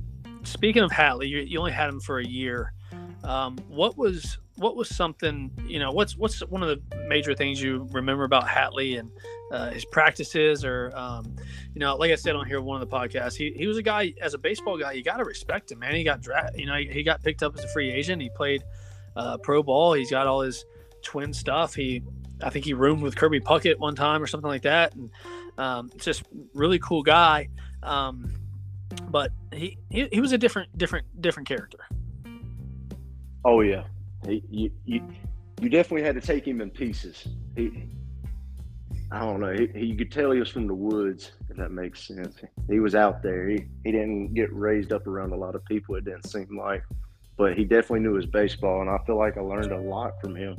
speaking of Hatley, you, you only had him for a year. Um, what was what was something you know? What's what's one of the major things you remember about Hatley and uh, his practices, or um, you know, like I said on here one of the podcasts, he, he was a guy as a baseball guy. You got to respect him, man. He got drafted. You know, he, he, got picked up as a free agent. He played uh, pro ball. He's got all his twin stuff. He I think he roomed with Kirby Puckett one time or something like that, and um, just really cool guy. Um, but he, he he was a different different different character. Oh yeah, he, you you you definitely had to take him in pieces. He I don't know. He, he, you could tell he was from the woods, if that makes sense. He was out there. He he didn't get raised up around a lot of people. It didn't seem like, but he definitely knew his baseball, and I feel like I learned a lot from him.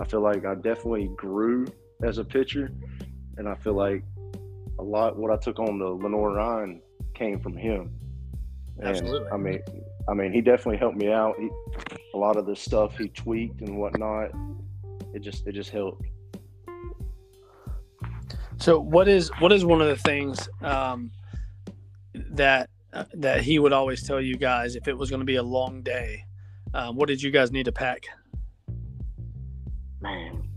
I feel like I definitely grew as a pitcher, and I feel like a lot what I took on the Lenoir-Rhyne came from him. And, Absolutely. I mean, I mean, he definitely helped me out. He, a lot of the stuff he tweaked and whatnot, it just it just helped. So what is what is one of the things um, that uh, that he would always tell you guys if it was going to be a long day? Um, what did you guys need to pack? Man,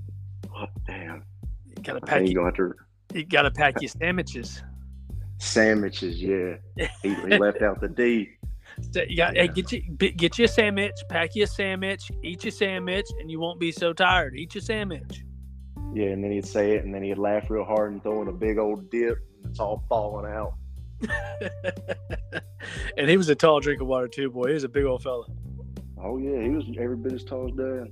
what damn? You gotta pack. You, to... you gotta pack your sandwiches. Sandwiches, yeah. He, he left out the D. So you got yeah. hey, get you get you a sandwich, pack you a sandwich, eat your sandwich, and you won't be so tired. Eat your sandwich. Yeah, and then he'd say it, and then he'd laugh real hard and throw in a big old dip. And it's all falling out. and he was a tall drink of water too, boy. He was a big old fella. Oh yeah, he was every bit as tall as Dad.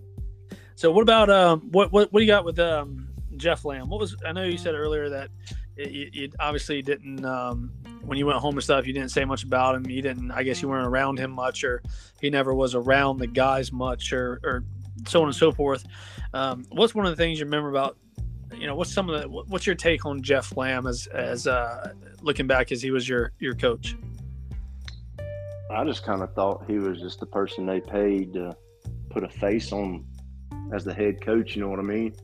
So what about um what what what do you got with um Jeff Lamb? What was I know you said earlier that you, you obviously didn't um when you went home and stuff you didn't say much about him. You didn't I guess you weren't around him much or he never was around the guys much or or so on and so forth. Um, what's one of the things you remember about you know what's some of the what's your take on Jeff Lamb as as uh, looking back as he was your your coach? I just kind of thought he was just the person they paid to put a face on as the head coach. You know what I mean?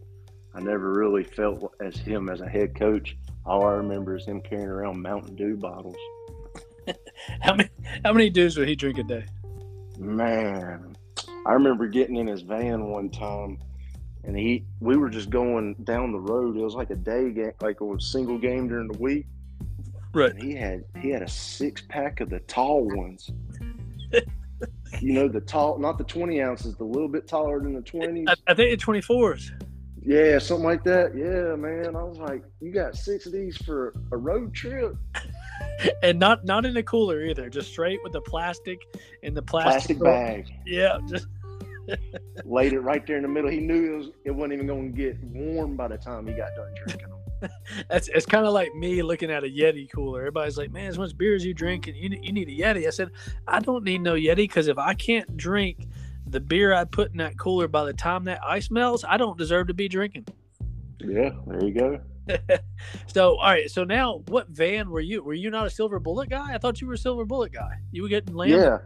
I never really felt as him as a head coach. All I remember is him carrying around Mountain Dew bottles. how many how many dews would he drink a day? Man, I remember getting in his van one time, and he we were just going down the road. It was like a day game, like a single game during the week. Right. And he had he had a six pack of the tall ones. you know the tall, not the twenty ounces, the little bit taller than the twenties. I, I think the twenty fours. Yeah, something like that. Yeah, man. I was like, you got six of these for a road trip. and not not in a cooler either, just straight with the plastic in the plastic, plastic bag. Yeah, just laid it right there in the middle. He knew it, was, it wasn't even going to get warm by the time he got done drinking them. That's it's kind of like me looking at a Yeti cooler. Everybody's like, "Man, as much beer as you drink, and you, you need a Yeti." I said, "I don't need no Yeti because if I can't drink the beer I put in that cooler by the time that ice melts, I don't deserve to be drinking." Yeah, there you go. so, all right. So now, what van were you? Were you not a Silver Bullet guy? I thought you were a Silver Bullet guy. You were getting land. Yeah,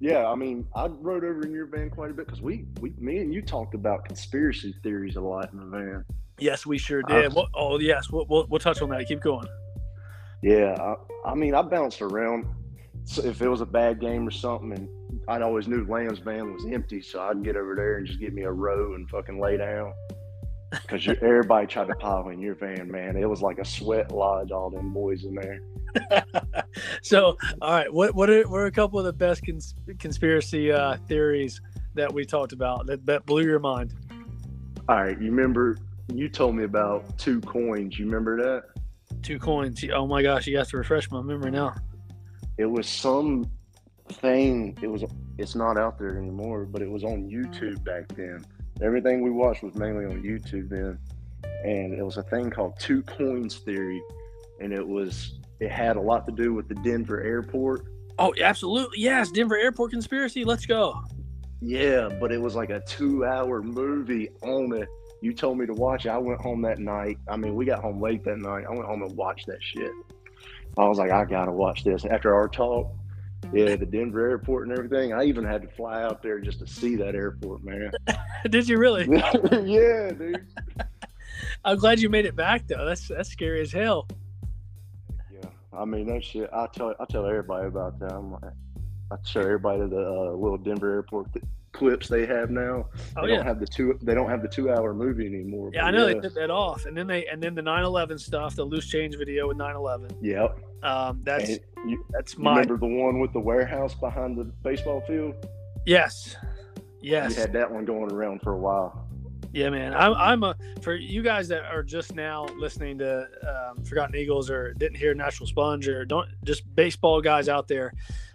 yeah. I mean, I rode over in your van quite a bit because we, we, me and you talked about conspiracy theories a lot in the van. Yes, we sure did. Uh, oh, yes. We'll, we'll, we'll, touch on that. Keep going. Yeah. I, I, mean, I bounced around. So if it was a bad game or something, and I'd always knew Lamb's van was empty, so I'd get over there and just get me a row and fucking lay down. Because everybody tried to pile in your van, man. It was like a sweat lodge, all them boys in there. so, all right, what what are, what are a couple of the best cons- conspiracy uh, theories that we talked about that, that blew your mind? All right, you remember you told me about two coins. You remember that? Two coins. Oh my gosh, you have to refresh my memory now. It was some thing. It was. It's not out there anymore, but it was on YouTube back then. Everything we watched was mainly on YouTube then, and it was a thing called two coins theory, and it was it had a lot to do with the Denver airport. Oh, absolutely, yes, Denver airport conspiracy. Let's go. Yeah, but it was like a two-hour movie on it you told me to watch it. I went home that night. I mean, we got home late that night. I went home and watched that shit. I was like, I gotta watch this. After our talk, yeah, the Denver airport and everything. I even had to fly out there just to see that airport, man. Did you really? yeah, dude. I'm glad you made it back though. That's that's scary as hell. Yeah, I mean that shit. I tell I tell everybody about that. I'm like, I show everybody the uh, little Denver airport clips they have now. Oh they yeah. don't have the two. They don't have the two hour movie anymore. Yeah, I know they took that off, and then they and then the 9/11 stuff, the loose change video with 9/11. Yep. Um, that's And you, that's you my remember the one with the warehouse behind the baseball field? yes, yes, You had that one going around for a while. yeah, man. I'm I'm a for you guys that are just now listening to um, Forgotten Eagles or didn't hear Natural Sponge or don't just baseball guys out there.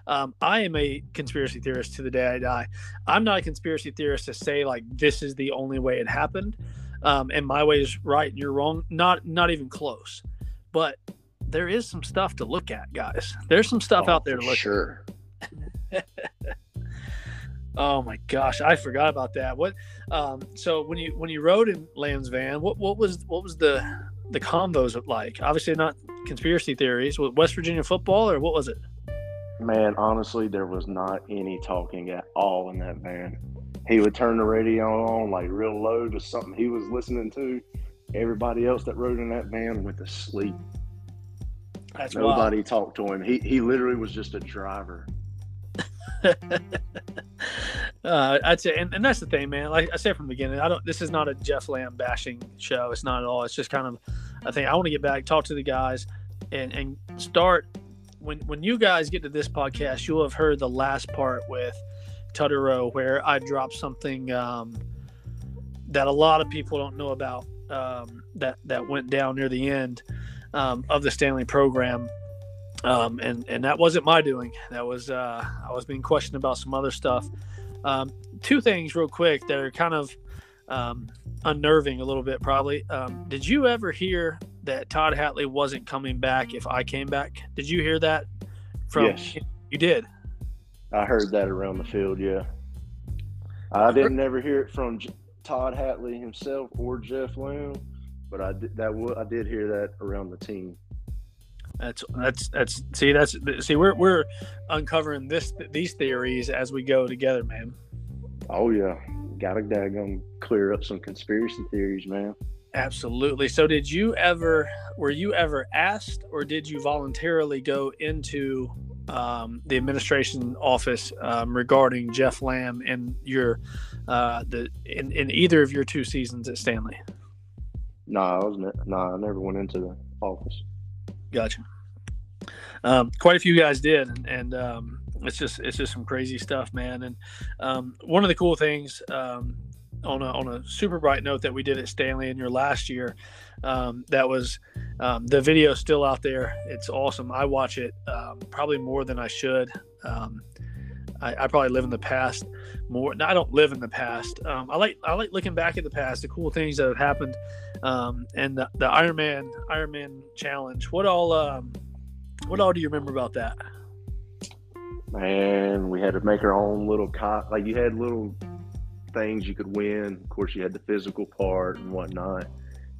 Um, I am a conspiracy theorist to the day I die. I'm not a conspiracy theorist to say like this is the only way it happened, um, and my way is right and you're wrong. Not not even close. But there is some stuff to look at, guys. There's some stuff Oh, out there to look Sure. Oh my gosh, I forgot about that. What? Um, so when you when you rode in Lamb's van, what what was what was the the combos like? Obviously not conspiracy theories. With West Virginia football or what was it? Man, honestly, there was not any talking at all in that van. He would turn the radio on like real low to something he was listening to. Everybody else that rode in that van went to sleep. That's wild. Nobody talked to him. He he literally was just a driver. uh, I'd say, and, and that's the thing, man. Like I said from the beginning, I don't. This is not a Jeff Lamb bashing show. It's not at all. It's just kind of, I think I want to get back, talk to the guys, and and start when when you guys get to this podcast, you'll have heard the last part with Tutterow where I dropped something um, that a lot of people don't know about um, that that went down near the end um, of the Stanly program um, and and that wasn't my doing. That was uh, I was being questioned about some other stuff. Um, two things, real quick, that are kind of um, unnerving a little bit, probably. Um, did you ever hear that Todd Hatley wasn't coming back if I came back? Did you hear that? From Yes. you did. I heard that around the field. Yeah, I didn't ever hear it from J- Todd Hatley himself or Jeff Lamb, but I did that. I did hear that around the team. That's that's that's see that's see we're we're uncovering this these theories as we go together, man. Oh yeah, gotta daggone clear up some conspiracy theories, man. Absolutely. So, did you ever, were you ever asked, or did you voluntarily go into um, the administration office um, regarding Jeff Lamb and your uh, the in, in either of your two seasons at Stanly? Nah, I was ne- nah. I never went into the office. Gotcha. Um, quite a few guys did, and, and um, it's just it's just some crazy stuff, man. And um, one of the cool things um, on a on a super bright note that we did at Stanly in your last year, um, that was um, the video still out there. It's awesome. I watch it um, probably more than I should. Um, I, I probably live in the past more. No, I don't live in the past. I like I like looking back at the past, the cool things that have happened, and the, the Iron Man Iron Man challenge. What all what all do you remember about that? Man, we had to make our own little cot. Like you had little things you could win. Of course, you had the physical part and whatnot.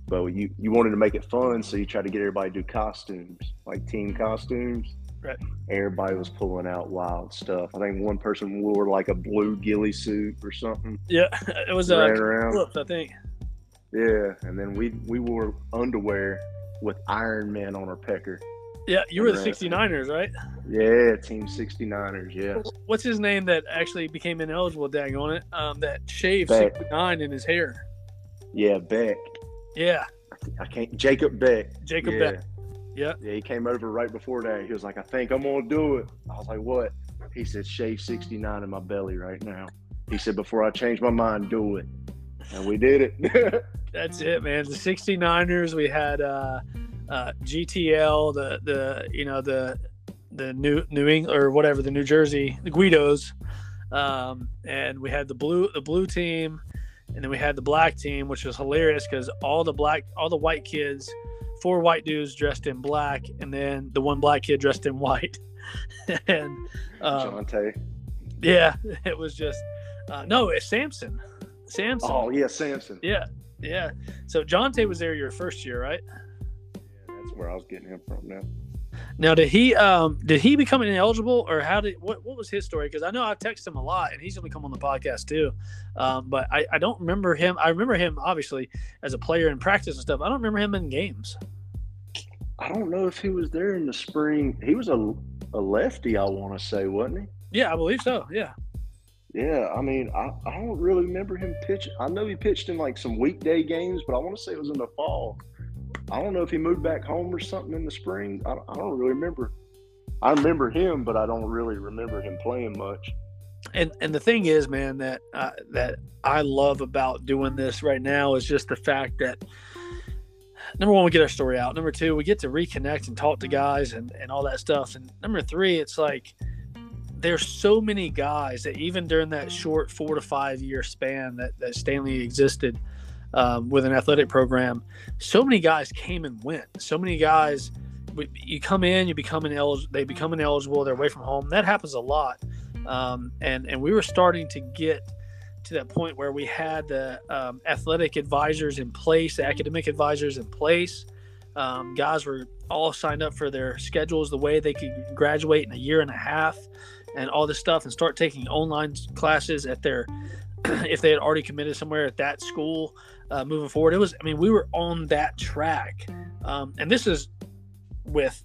But you you wanted to make it fun, so you tried to get everybody to do costumes, like team costumes. Right. Everybody was pulling out wild stuff. I think one person wore like a blue ghillie suit or something. Yeah, it was uh. I think. Yeah, and then we we wore underwear with Iron Man on our pecker. Yeah, you were the 69ers, right? Yeah, Team 69ers. yeah. What's his name that actually became ineligible? Dang on it. Um, that shaved Beck. 69 in his hair. Yeah, Beck. Yeah, I can't. Jacob Beck. Jacob yeah. Beck. Yeah. Yeah, he came over right before that. He was like, I think I'm gonna do it. I was like, What? He said, Shave 69 in my belly right now. He said, Before I change my mind, do it. And we did it. That's it, man. The 69ers, we had uh, uh, GTL, the the you know the the new New England or whatever the New Jersey the Guidos, um, and we had the blue the blue team, and then we had the black team, which was hilarious because all the black all the white kids, four white dudes dressed in black, and then the one black kid dressed in white, and um, Jonte. yeah, it was just uh, no, it's Samson, Samson. Oh, yeah, Samson. Yeah, yeah. So Jonte was there your first year, right? That's where I was getting him from now. Now, did he um did he become ineligible, or how did what what was his story? Because I know I've texted him a lot, and he's going to come on the podcast too. Um, but I I don't remember him. I remember him obviously as a player in practice and stuff. I don't remember him in games. I don't know if he was there in the spring. He was a a lefty, I want to say, wasn't he? Yeah, I believe so. Yeah. Yeah, I mean, I, I don't really remember him pitching. I know he pitched in like some weekday games, but I want to say it was in the fall. I don't know if he moved back home or something in the spring. I, I don't really remember. I remember him, but I don't really remember him playing much. And and the thing is, man, that uh, that I love about doing this right now is just the fact that number one, we get our story out. Number two, we get to reconnect and talk to guys and, and all that stuff. And number three, it's like there's so many guys that even during that short four to five year span that, that Stanly existed um, with an athletic program, so many guys came and went. So many guys, you come in, you become ineligible, they become ineligible, they're away from home. That happens a lot. Um, and, and we were starting to get to that point where we had the um, athletic advisors in place, the academic advisors in place. Um, guys were all signed up for their schedules, the way they could graduate in a year and a half, and all this stuff, and start taking online classes at their if they had already committed somewhere at that school uh, moving forward. It was, I mean, we were on that track. Um, and this is with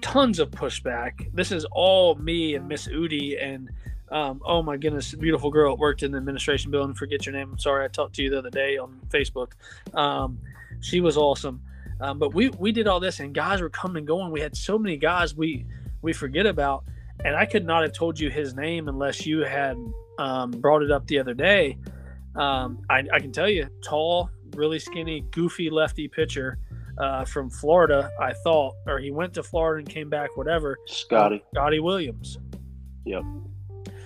tons of pushback. This is all me and Miss Udi and, um, oh my goodness, beautiful girl worked in the administration building. Forget your name. I'm sorry. I talked to you the other day on Facebook. Um, she was awesome. Um, but we, we did all this and guys were coming and going. We had so many guys we, we forget about. And I could not have told you his name unless you had um, brought it up the other day. Um, I, I, can tell you, tall, really skinny, goofy lefty pitcher uh, from Florida. I thought, or he went to Florida and came back, whatever. Scotty. Uh, Scotty Williams. Yep.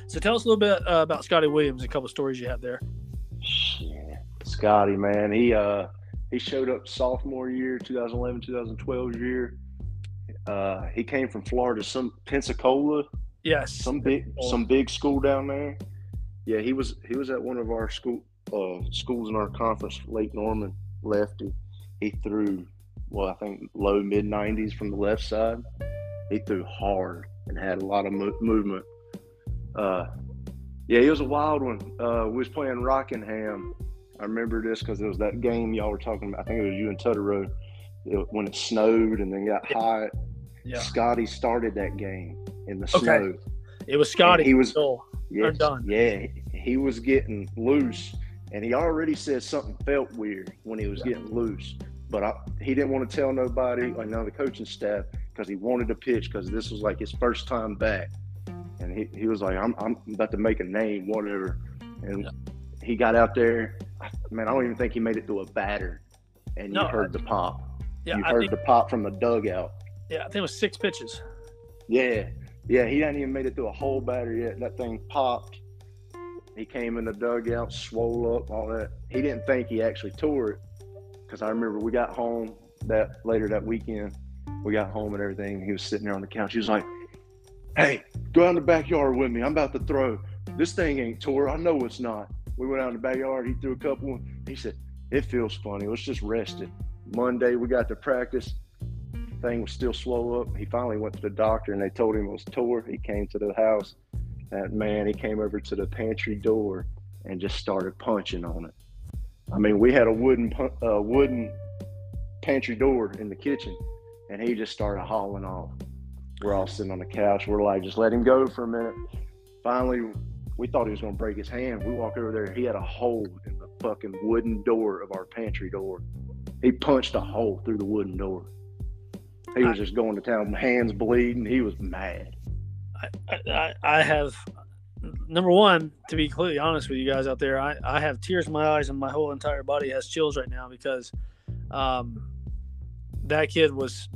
So tell us a little bit uh, about Scotty Williams. A couple stories you have there. Yeah. Scotty, man, he uh he showed up sophomore year, 2011, 2012 year. Uh, he came from Florida, some Pensacola. Yes. Some big, some big school down there. Yeah, he was he was at one of our school uh, schools in our conference, Lake Norman lefty. He threw well, I think low mid 90s from the left side. He threw hard and had a lot of mo- movement. Uh, yeah, he was a wild one. Uh, we was playing Rockingham. I remember this because it was that game y'all were talking about. I think it was you and Tutterow it, when it snowed and then got hot. Yeah. Scotty started that game in the okay. snow. It was Scotty. And he was. Yes, done. Yeah, he was getting loose, and he already said something felt weird when he was yeah. getting loose. But I, he didn't want to tell nobody, like none of the coaching staff, because he wanted to pitch because this was like his first time back, and he, he was like, I'm, I'm about to make a name, whatever. And yeah. he got out there. Man, I don't even think he made it to a batter, and no, you heard I, the pop. Yeah, you heard think, the pop from the dugout. Yeah, I think it was six pitches. Yeah, yeah, he hadn't even made it through a whole batter yet. That thing popped. He came in the dugout, swole up, all that. He didn't think he actually tore it because I remember we got home that later that weekend. We got home and everything. He was sitting there on the couch. He was like, "Hey, go out in the backyard with me. I'm about to throw. This thing ain't tore. I know it's not." We went out in the backyard. He threw a couple. He said, "It feels funny. Let's just rest it." Monday we got to practice thing was still slow up. He finally went to the doctor and they told him it was tore. He came to the house. That man, he came over to the pantry door and just started punching on it. I mean, we had a wooden uh, wooden pantry door in the kitchen, and he just started hauling off. We're all sitting on the couch. We're like, just let him go for a minute. Finally, we thought he was going to break his hand. We walk over there. He had a hole in the fucking wooden door of our pantry door. He punched a hole through the wooden door. He was I, just going to town, hands bleeding. He was mad. I, I, I have number one, to be completely honest with you guys out there, I, I have tears in my eyes and my whole entire body has chills right now because um, that kid was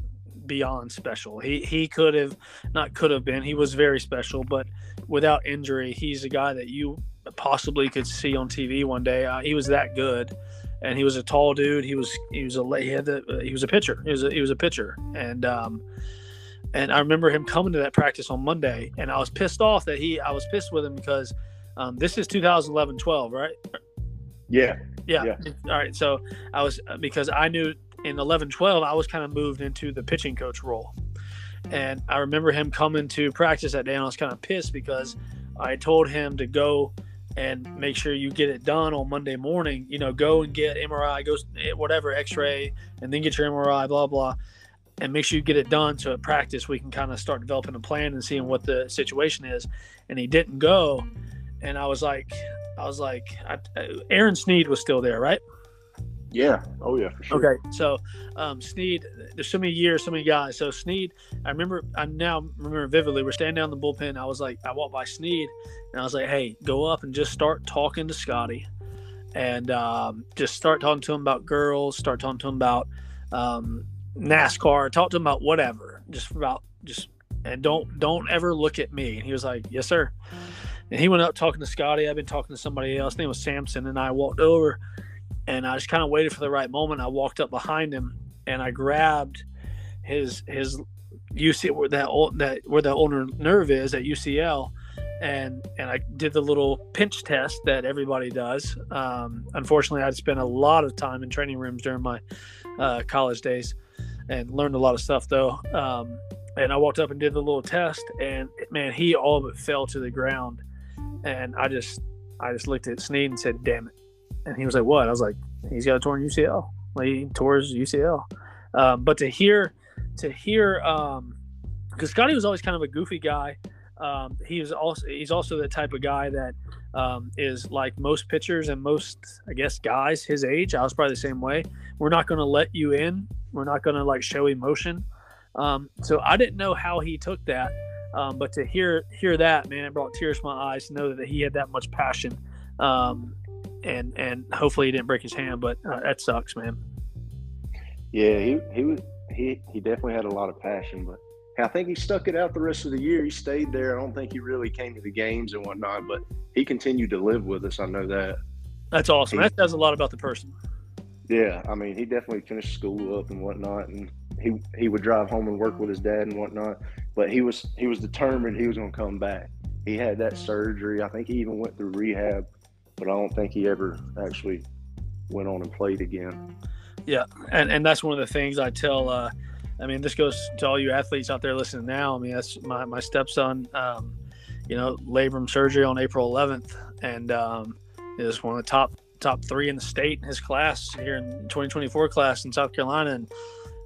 beyond special. He he could have not could have been. He was very special, but without injury, he's a guy that you possibly could see on TV one day. Uh, he was that good and he was a tall dude. He was he was a he had the, he was a pitcher. He was a, he was a pitcher, and um, and I remember him coming to that practice on Monday, and I was pissed off that he I was pissed with him because um, this is 2011 12, right? Yeah. yeah. Yeah. All right. So I was because I knew in 11 12 I was kind of moved into the pitching coach role. And I remember him coming to practice that day, and I was kind of pissed because I told him to go and make sure you get it done on Monday morning. You know, go and get MRI, go eh, whatever X-ray, and then get your MRI, blah blah, and make sure you get it done. So at practice we can kind of start developing a plan and seeing what the situation is. And he didn't go, and I was like, I was like, I, uh, Aaron Sneed was still there, right? Yeah. Oh yeah, for sure. Okay. So um, Sneed, there's so many years, so many guys. So Sneed, I remember, I now remember vividly. We're standing down the bullpen. I was like, I walked by Sneed, and I was like, Hey, go up and just start talking to Scotty, and um, just start talking to him about girls. Start talking to him about um, NASCAR. Talk to him about whatever. Just about just and don't don't ever look at me. And he was like, Yes, sir. And he went up talking to Scotty. I've been talking to somebody else. His name was Samson, and I walked over and I just kind of waited for the right moment. I walked up behind him and I grabbed his his UC where that that where the ulnar nerve is at UCL, and and I did the little pinch test that everybody does. Um, unfortunately, I'd spent a lot of time in training rooms during my uh, college days, and learned a lot of stuff though. Um, and I walked up and did the little test, and man, he all but fell to the ground, and I just I just looked at Sneed and said, "Damn it." And he was like, "What?" I was like, "He's got a torn UCL. Like, he tore his UCL." Um, but to hear, to hear, because um, Scotty was always kind of a goofy guy. Um, he was also he's also the type of guy that um, is like most pitchers and most I guess guys his age. I was probably the same way. We're not going to let you in. We're not going to like show emotion. Um, so I didn't know how he took that. Um, but to hear hear that, man, it brought tears to my eyes to know that he had that much passion. Um, and and hopefully he didn't break his hand, but uh, that sucks, man. Yeah, he he was he he definitely had a lot of passion, but I think he stuck it out the rest of the year. He stayed there. I don't think he really came to the games and whatnot, but he continued to live with us. I know that. That's awesome. He, that says a lot about the person. Yeah, I mean, he definitely finished school up and whatnot, and he he would drive home and work with his dad and whatnot. But he was he was determined he was going to come back. He had that surgery. I think he even went through rehab but I don't think he ever actually went on and played again. Yeah, and and that's one of the things I tell. Uh, I mean, this goes to all you athletes out there listening now. I mean, that's my my stepson. Um, you know, labrum surgery on April 11th, and um, is one of the top top three in the state in his class here in 2024 class in South Carolina, and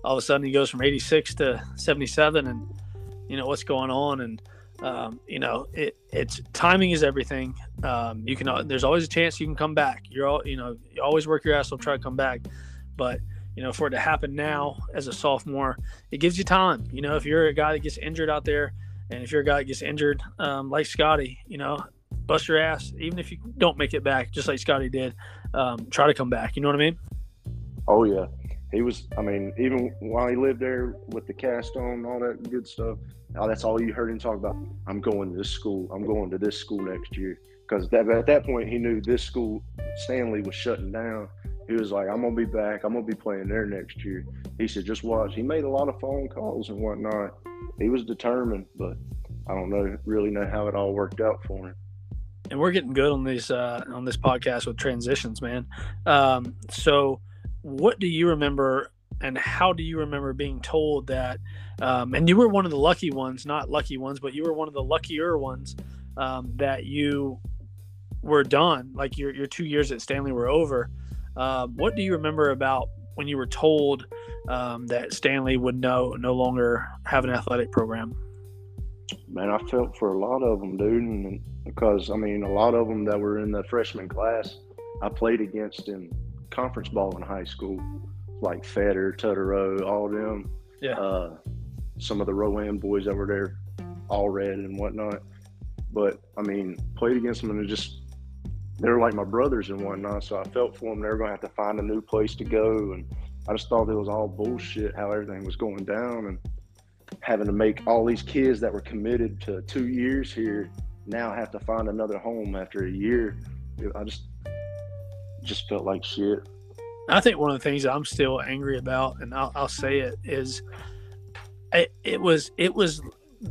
all of a sudden he goes from 86 to 77, and you know what's going on, and um, you know, it, it's timing is everything. Um, you can, there's always a chance you can come back. You're all, you know, you always work your ass off, try to come back. But, you know, for it to happen now as a sophomore, it gives you time. You know, if you're a guy that gets injured out there and if you're a guy that gets injured, um, like Scotty, you know, bust your ass, even if you don't make it back, just like Scotty did, um, try to come back. You know what I mean? Oh, yeah. He was, I mean, even while he lived there with the cast on, all that good stuff, Oh, that's all you heard him talk about. I'm going to this school. I'm going to this school next year. Because at that point, he knew this school, Stanly, was shutting down. He was like, I'm to be back. I'm to be playing there next year. He said, just watch. He made a lot of phone calls and whatnot. He was determined, but I don't know, really know how it all worked out for him. And we're getting good on these uh, on this podcast with transitions, man. Um, so, what do you remember and how do you remember being told that? Um, and you were one of the lucky ones, not lucky ones, but you were one of the luckier ones um, that you were done. Like your your two years at Stanly were over. Uh, what do you remember about when you were told um, that Stanly would no no longer have an athletic program? Man, I felt for a lot of them, dude, and because I mean, a lot of them that were in the freshman class, I played against in conference ball in high school like Fetter, Tutterow, all of them. Yeah. Uh, some of the Rowan boys that were there, Allred and whatnot. But I mean, played against them and just they were like my brothers and whatnot. So I felt for them. They were going to have to find a new place to go, and I just thought it was all bullshit how everything was going down and having to make all these kids that were committed to two years here now have to find another home after a year. I just just felt like shit. I think one of the things I'm still angry about, and I'll, I'll say it, is it, it, was it was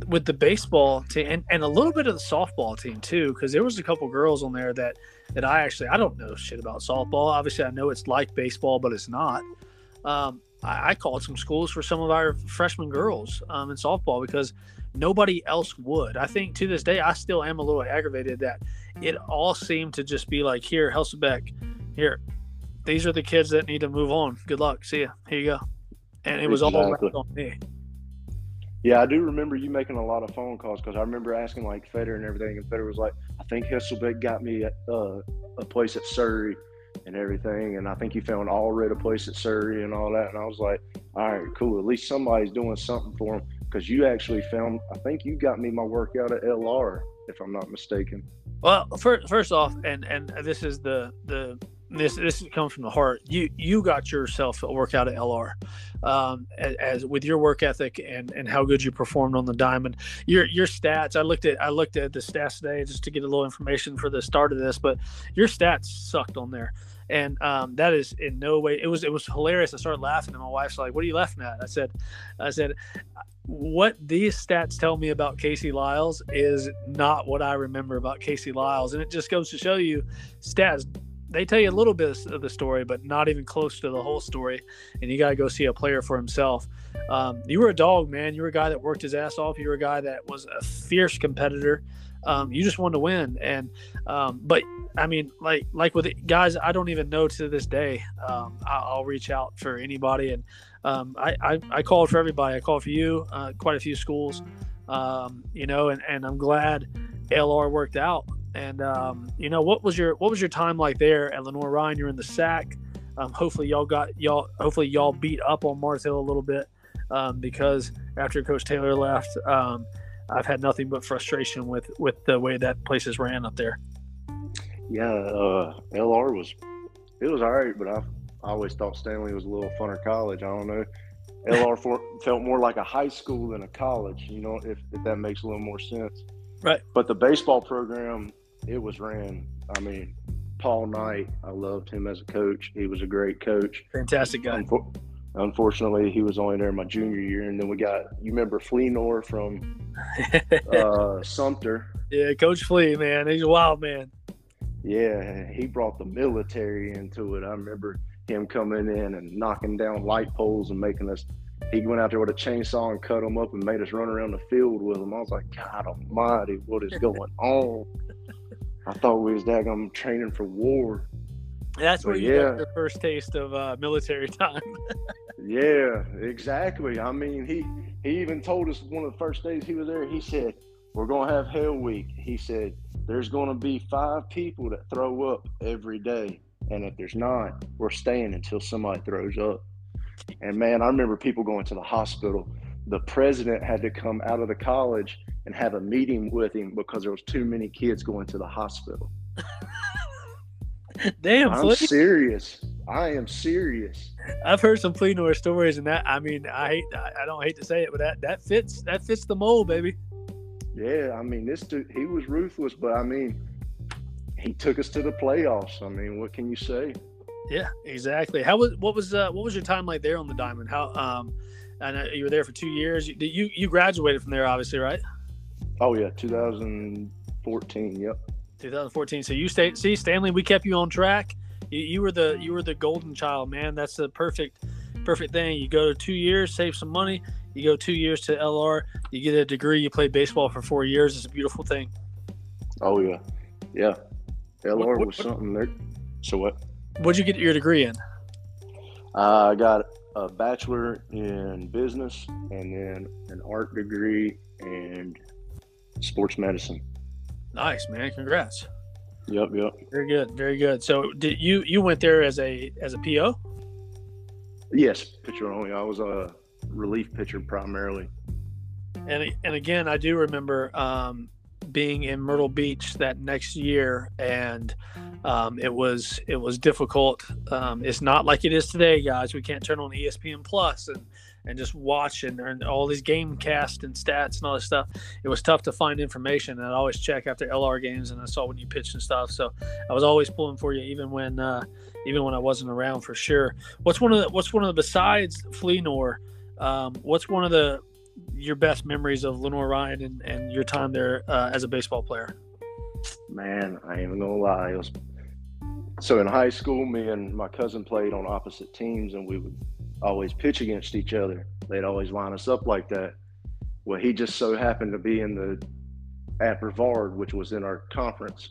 with the baseball team and, and a little bit of the softball team too, because there was a couple girls on there that that I actually I don't know shit about softball. Obviously, I know it's like baseball, but it's not. Um, I, I called some schools for some of our freshman girls um, in softball because nobody else would. I think to this day, I still am a little aggravated that it all seemed to just be like, here, Helsabeck, here, these are the kids that need to move on. Good luck. See ya. Here you go. And it was exactly. all on me. Yeah, I do remember you making a lot of phone calls because I remember asking like Feder and everything, and Feder was like, "I think Helsabeck got me a, uh, a place at Surry and everything, and I think you found Allred a place at Surry and all that." And I was like, "All right, cool. At least somebody's doing something for him." Because you actually found, I think you got me my workout at LR, if I'm not mistaken. Well, first, first off, and and this is the the this this comes from the heart. You you got yourself a workout at LR, um, as, as, with your work ethic and and how good you performed on the diamond. Your your stats. I looked at I looked at the stats today just to get a little information for the start of this, but your stats sucked on there, and um, that is in no way. It was it was hilarious. I started laughing, and my wife's like, "What are you laughing at?" I said, I said. What these stats tell me about Casey Liles is not what I remember about Casey Liles. And it just goes to show you stats they tell you a little bit of the story, but not even close to the whole story. And you got to go see a player for himself. Um, you were a dog, man. You were a guy that worked his ass off. You were a guy that was a fierce competitor. Um, you just wanted to win. And um, but I mean, like like with guys, I don't even know to this day. Um, I, will reach out for anybody, and um, I, I, I called for everybody. I called for you, uh, quite a few schools, um, you know, and, and I'm glad LR worked out. And um, you know, what was your what was your time like there at Lenoir-Rhyne? You're in the sack. Um, hopefully, y'all got y'all. Hopefully, y'all beat up on Mars Hill a little bit um, because after Coach Taylor left, um, I've had nothing but frustration with with the way that place is ran up there. Yeah, uh, LR was it was all right, but I, I always thought Stanly was a little funner college. I don't know. LR for, felt more like a high school than a college. You know, if, if that makes a little more sense. Right. But the baseball program it was ran. I mean, Paul Knight, I loved him as a coach. He was a great coach. Fantastic guy. Unfor- unfortunately, he was only there my junior year, and then we got you remember Fleenor from uh, Sumter. Yeah, Coach Flea, man, he's a wild man. Yeah, he brought the military into it. I remember him coming in and knocking down light poles and making us. He went out there with a chainsaw and cut them up and made us run around the field with them. I was like, God Almighty, what is going on? I thought we was daggum training for war. That's where but you yeah. got the first taste of uh, military time. yeah, exactly. I mean, he he even told us one of the first days he was there. He said, "We're gonna have Hell Week." He said, "There's gonna be five people that throw up every day, and if there's not, we're staying until somebody throws up." And man, I remember people going to the hospital. The president had to come out of the college and have a meeting with him because there was too many kids going to the hospital. Damn, I'm Flea. serious. I am serious. I've heard some Fleenor stories, and that I mean, I hate, I don't hate to say it, but that that fits, that fits the mold, baby. Yeah, I mean, this dude, he was ruthless, but I mean, he took us to the playoffs. I mean, what can you say? Yeah, exactly. How was what was uh, what was your time like there on the diamond? How um, Know you were there for two years. You you, you graduated from there, obviously, right? Oh yeah, 2014. Yep. 2014. So you stayed. See, Stanly, we kept you on track. You, you were the you were the golden child, man. That's the perfect perfect thing. You go to two years, save some money. You go two years to LR. You get a degree. You play baseball for four years. It's a beautiful thing. Oh yeah, yeah. LR what, what, was something there. So what? What'd you get your degree in? Uh, I got a bachelor in business and then an art degree and sports medicine. Nice, man. Congrats. Yep, yep. Very good, very good. So, did you you went there as a as a PO? Yes, pitcher only. I was a relief pitcher primarily. And and again, I do remember um, being in Myrtle Beach that next year, and um, it was it was difficult. Um, it's not like it is today, guys. We can't turn on ESPN Plus and and just watch and, and all these game cast and stats and all this stuff. It was tough to find information, and I always check after LR games, and I saw when you pitched and stuff. So I was always pulling for you, even when uh, even when I wasn't around for sure. What's one of the, what's one of the besides Fleenor? Um, what's one of the your best memories of Lenoir-Rhyne and, and your time there uh, as a baseball player? Man, I ain't gonna lie. It was so in high school, me and my cousin played on opposite teams, and we would always pitch against each other. They'd always line us up like that. Well, he just so happened to be in the at Brevard, which was in our conference.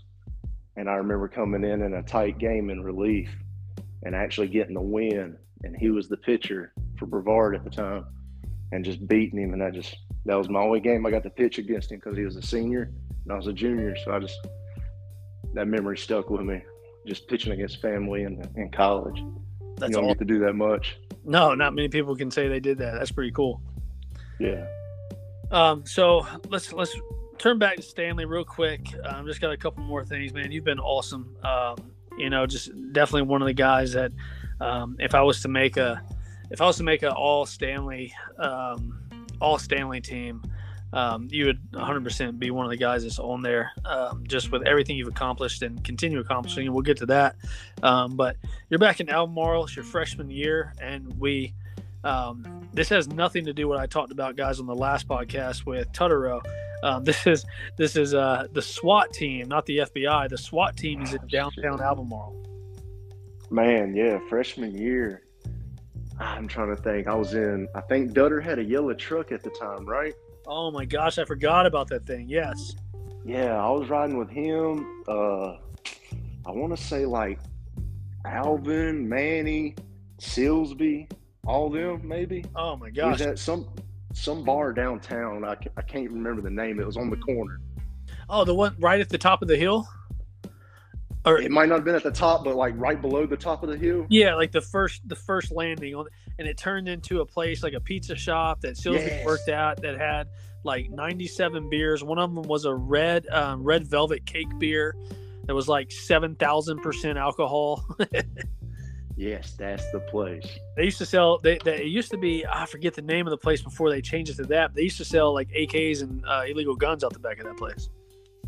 And I remember coming in in a tight game in relief and actually getting the win. And he was the pitcher for Brevard at the time and just beating him. And I just, that was my only game I got to pitch against him because he was a senior and I was a junior. So I just, that memory stuck with me, just pitching against family in, in college. That's you don't all. get to do that much. No, not many people can say they did that. That's pretty cool. Yeah. Um, so let's let's turn back to Stanly real quick. Um, I've just got a couple more things, man. You've been awesome. Um, you know, just definitely one of the guys that um, if I was to make a if I was to make an all Stanly um, all Stanly team, um, you would 100% be one of the guys that's on there. Um, just with everything you've accomplished and continue accomplishing, and we'll get to that. Um, but you're back in Albemarle. It's your freshman year, and we. Um, this has nothing to do with what I talked about, guys, on the last podcast with Tutterow. Um, this is this is uh, the SWAT team, not the FBI. The SWAT team is in downtown Albemarle. Man, yeah, freshman year. I'm trying to think. I was in, I think Dutter had a yellow truck at the time, right? Oh my gosh, I forgot about that thing. Yes. Yeah, I was riding with him. Uh, I want to say like Alvin, Manny, Silsby, all them maybe. Oh my He was at some some bar downtown. I, I can't remember the name. It was on the corner. Oh, the one right at the top of the hill. Or It might not have been at the top, but like right below the top of the hill. yeah, like the first the first landing on, and it turned into a place like a pizza shop that Sylvie Yes. worked at that had like 97 beers. One of them was a red um, red velvet cake beer that was like 7,000 percent alcohol. Yes, that's the place. they used to sell. They, they it used to be I forget the name of the place before they changed it to that. They used to sell like AKs and uh, illegal guns out the back of that place.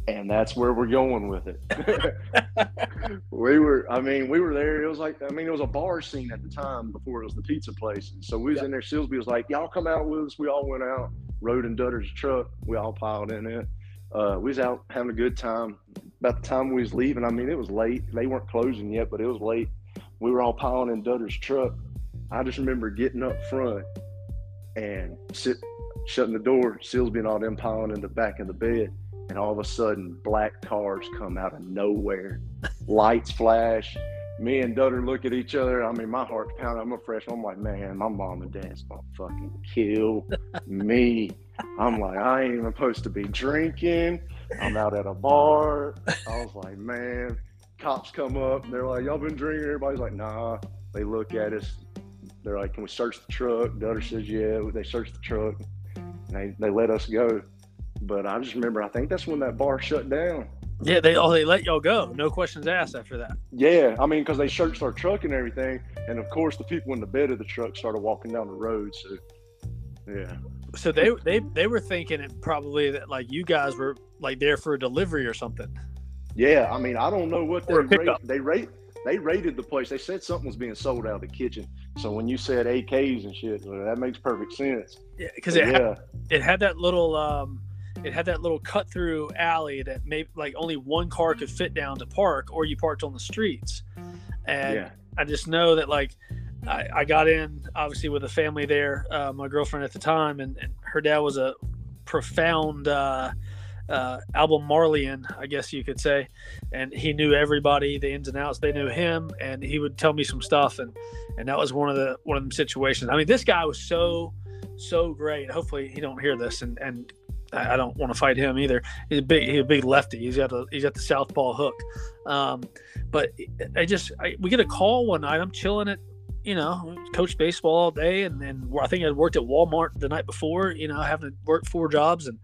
And that's where we're going with it. we were, I mean, we were there. It was like, I mean, it was a bar scene at the time before it was the pizza place. So we was Yeah. in there. Silsby was like, "Y'all come out with us." We all went out, rode in Dutter's truck. We all piled in it. Uh, we was out having a good time. About the time we was leaving, I mean, it was late. They weren't closing yet, but it was late. We were all piling in Dutter's truck. I just remember getting up front and sit, shutting the door. Silsby and all them piling in the back of the bed and all of a sudden black cars come out of nowhere. Lights flash. Me and Dutter look at each other. I mean my heart's pounding i'm a freshman. I'm like man my mom and dad's gonna fucking kill me. I'm like i ain't even supposed to be drinking. I'm out at a bar. I was like man. Cops come up. They're like y'all been drinking? Everybody's like nah. They look at us. They're like can we search the truck? Dutter says yeah. They search the truck. And they, they let us go but I just remember, I think that's when that bar shut down. Yeah, they oh they let y'all go. No questions asked after that. Yeah, I mean, because they searched our truck and everything, and of course, the people in the bed of the truck started walking down the road. So, yeah, So they they they were thinking it probably that like you guys were like there for a delivery or something. yeah. I mean, I don't know what they a they rate. They raided the place. They said something was being sold out of the kitchen. So when you said AKs and shit, well, that makes perfect sense. Yeah, because it had, yeah, it had that little um it had that little cut through alley that maybe like only one car could fit down to park or you parked on the streets. And yeah, i just know that like I, I got in obviously with a family there uh, my girlfriend at the time and, and her dad was a profound uh, uh, album marleyan i guess you could say. And he knew everybody the ins and outs. They knew him and he would tell me some stuff and and that was one of the one of them situations. I mean this guy was so so great. Hopefully he don't hear this and and I don't want to fight him either. He's a big, he's a big lefty. He's got a, he's got the southpaw hook. Um, but I just, I, we get a call one night. I'm chilling at, you know, coach baseball all day, and then I think I'd worked at Walmart the night before. You know, having to work four jobs, and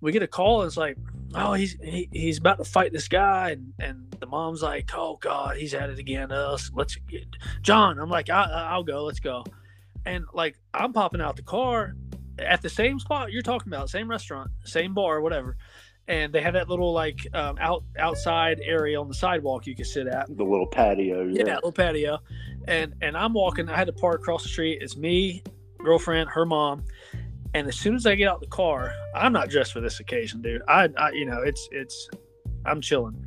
we get a call, and it's like, oh, he's he, he's about to fight this guy, and and the mom's like, oh God, he's at it again. Us, let's get John. I'm like, I, I'll go. Let's go. And like, I'm popping out the car at the same spot you're talking about, same restaurant, same bar, whatever. And they have that little like um, out outside area on the sidewalk you can sit at. the little patio. Yeah, Yeah, little patio. And and I'm walking. I had to park across the street. It's me, girlfriend, her mom. And as soon as I get out the car, I'm not dressed for this occasion, dude. I, I you know, it's it's I'm chilling.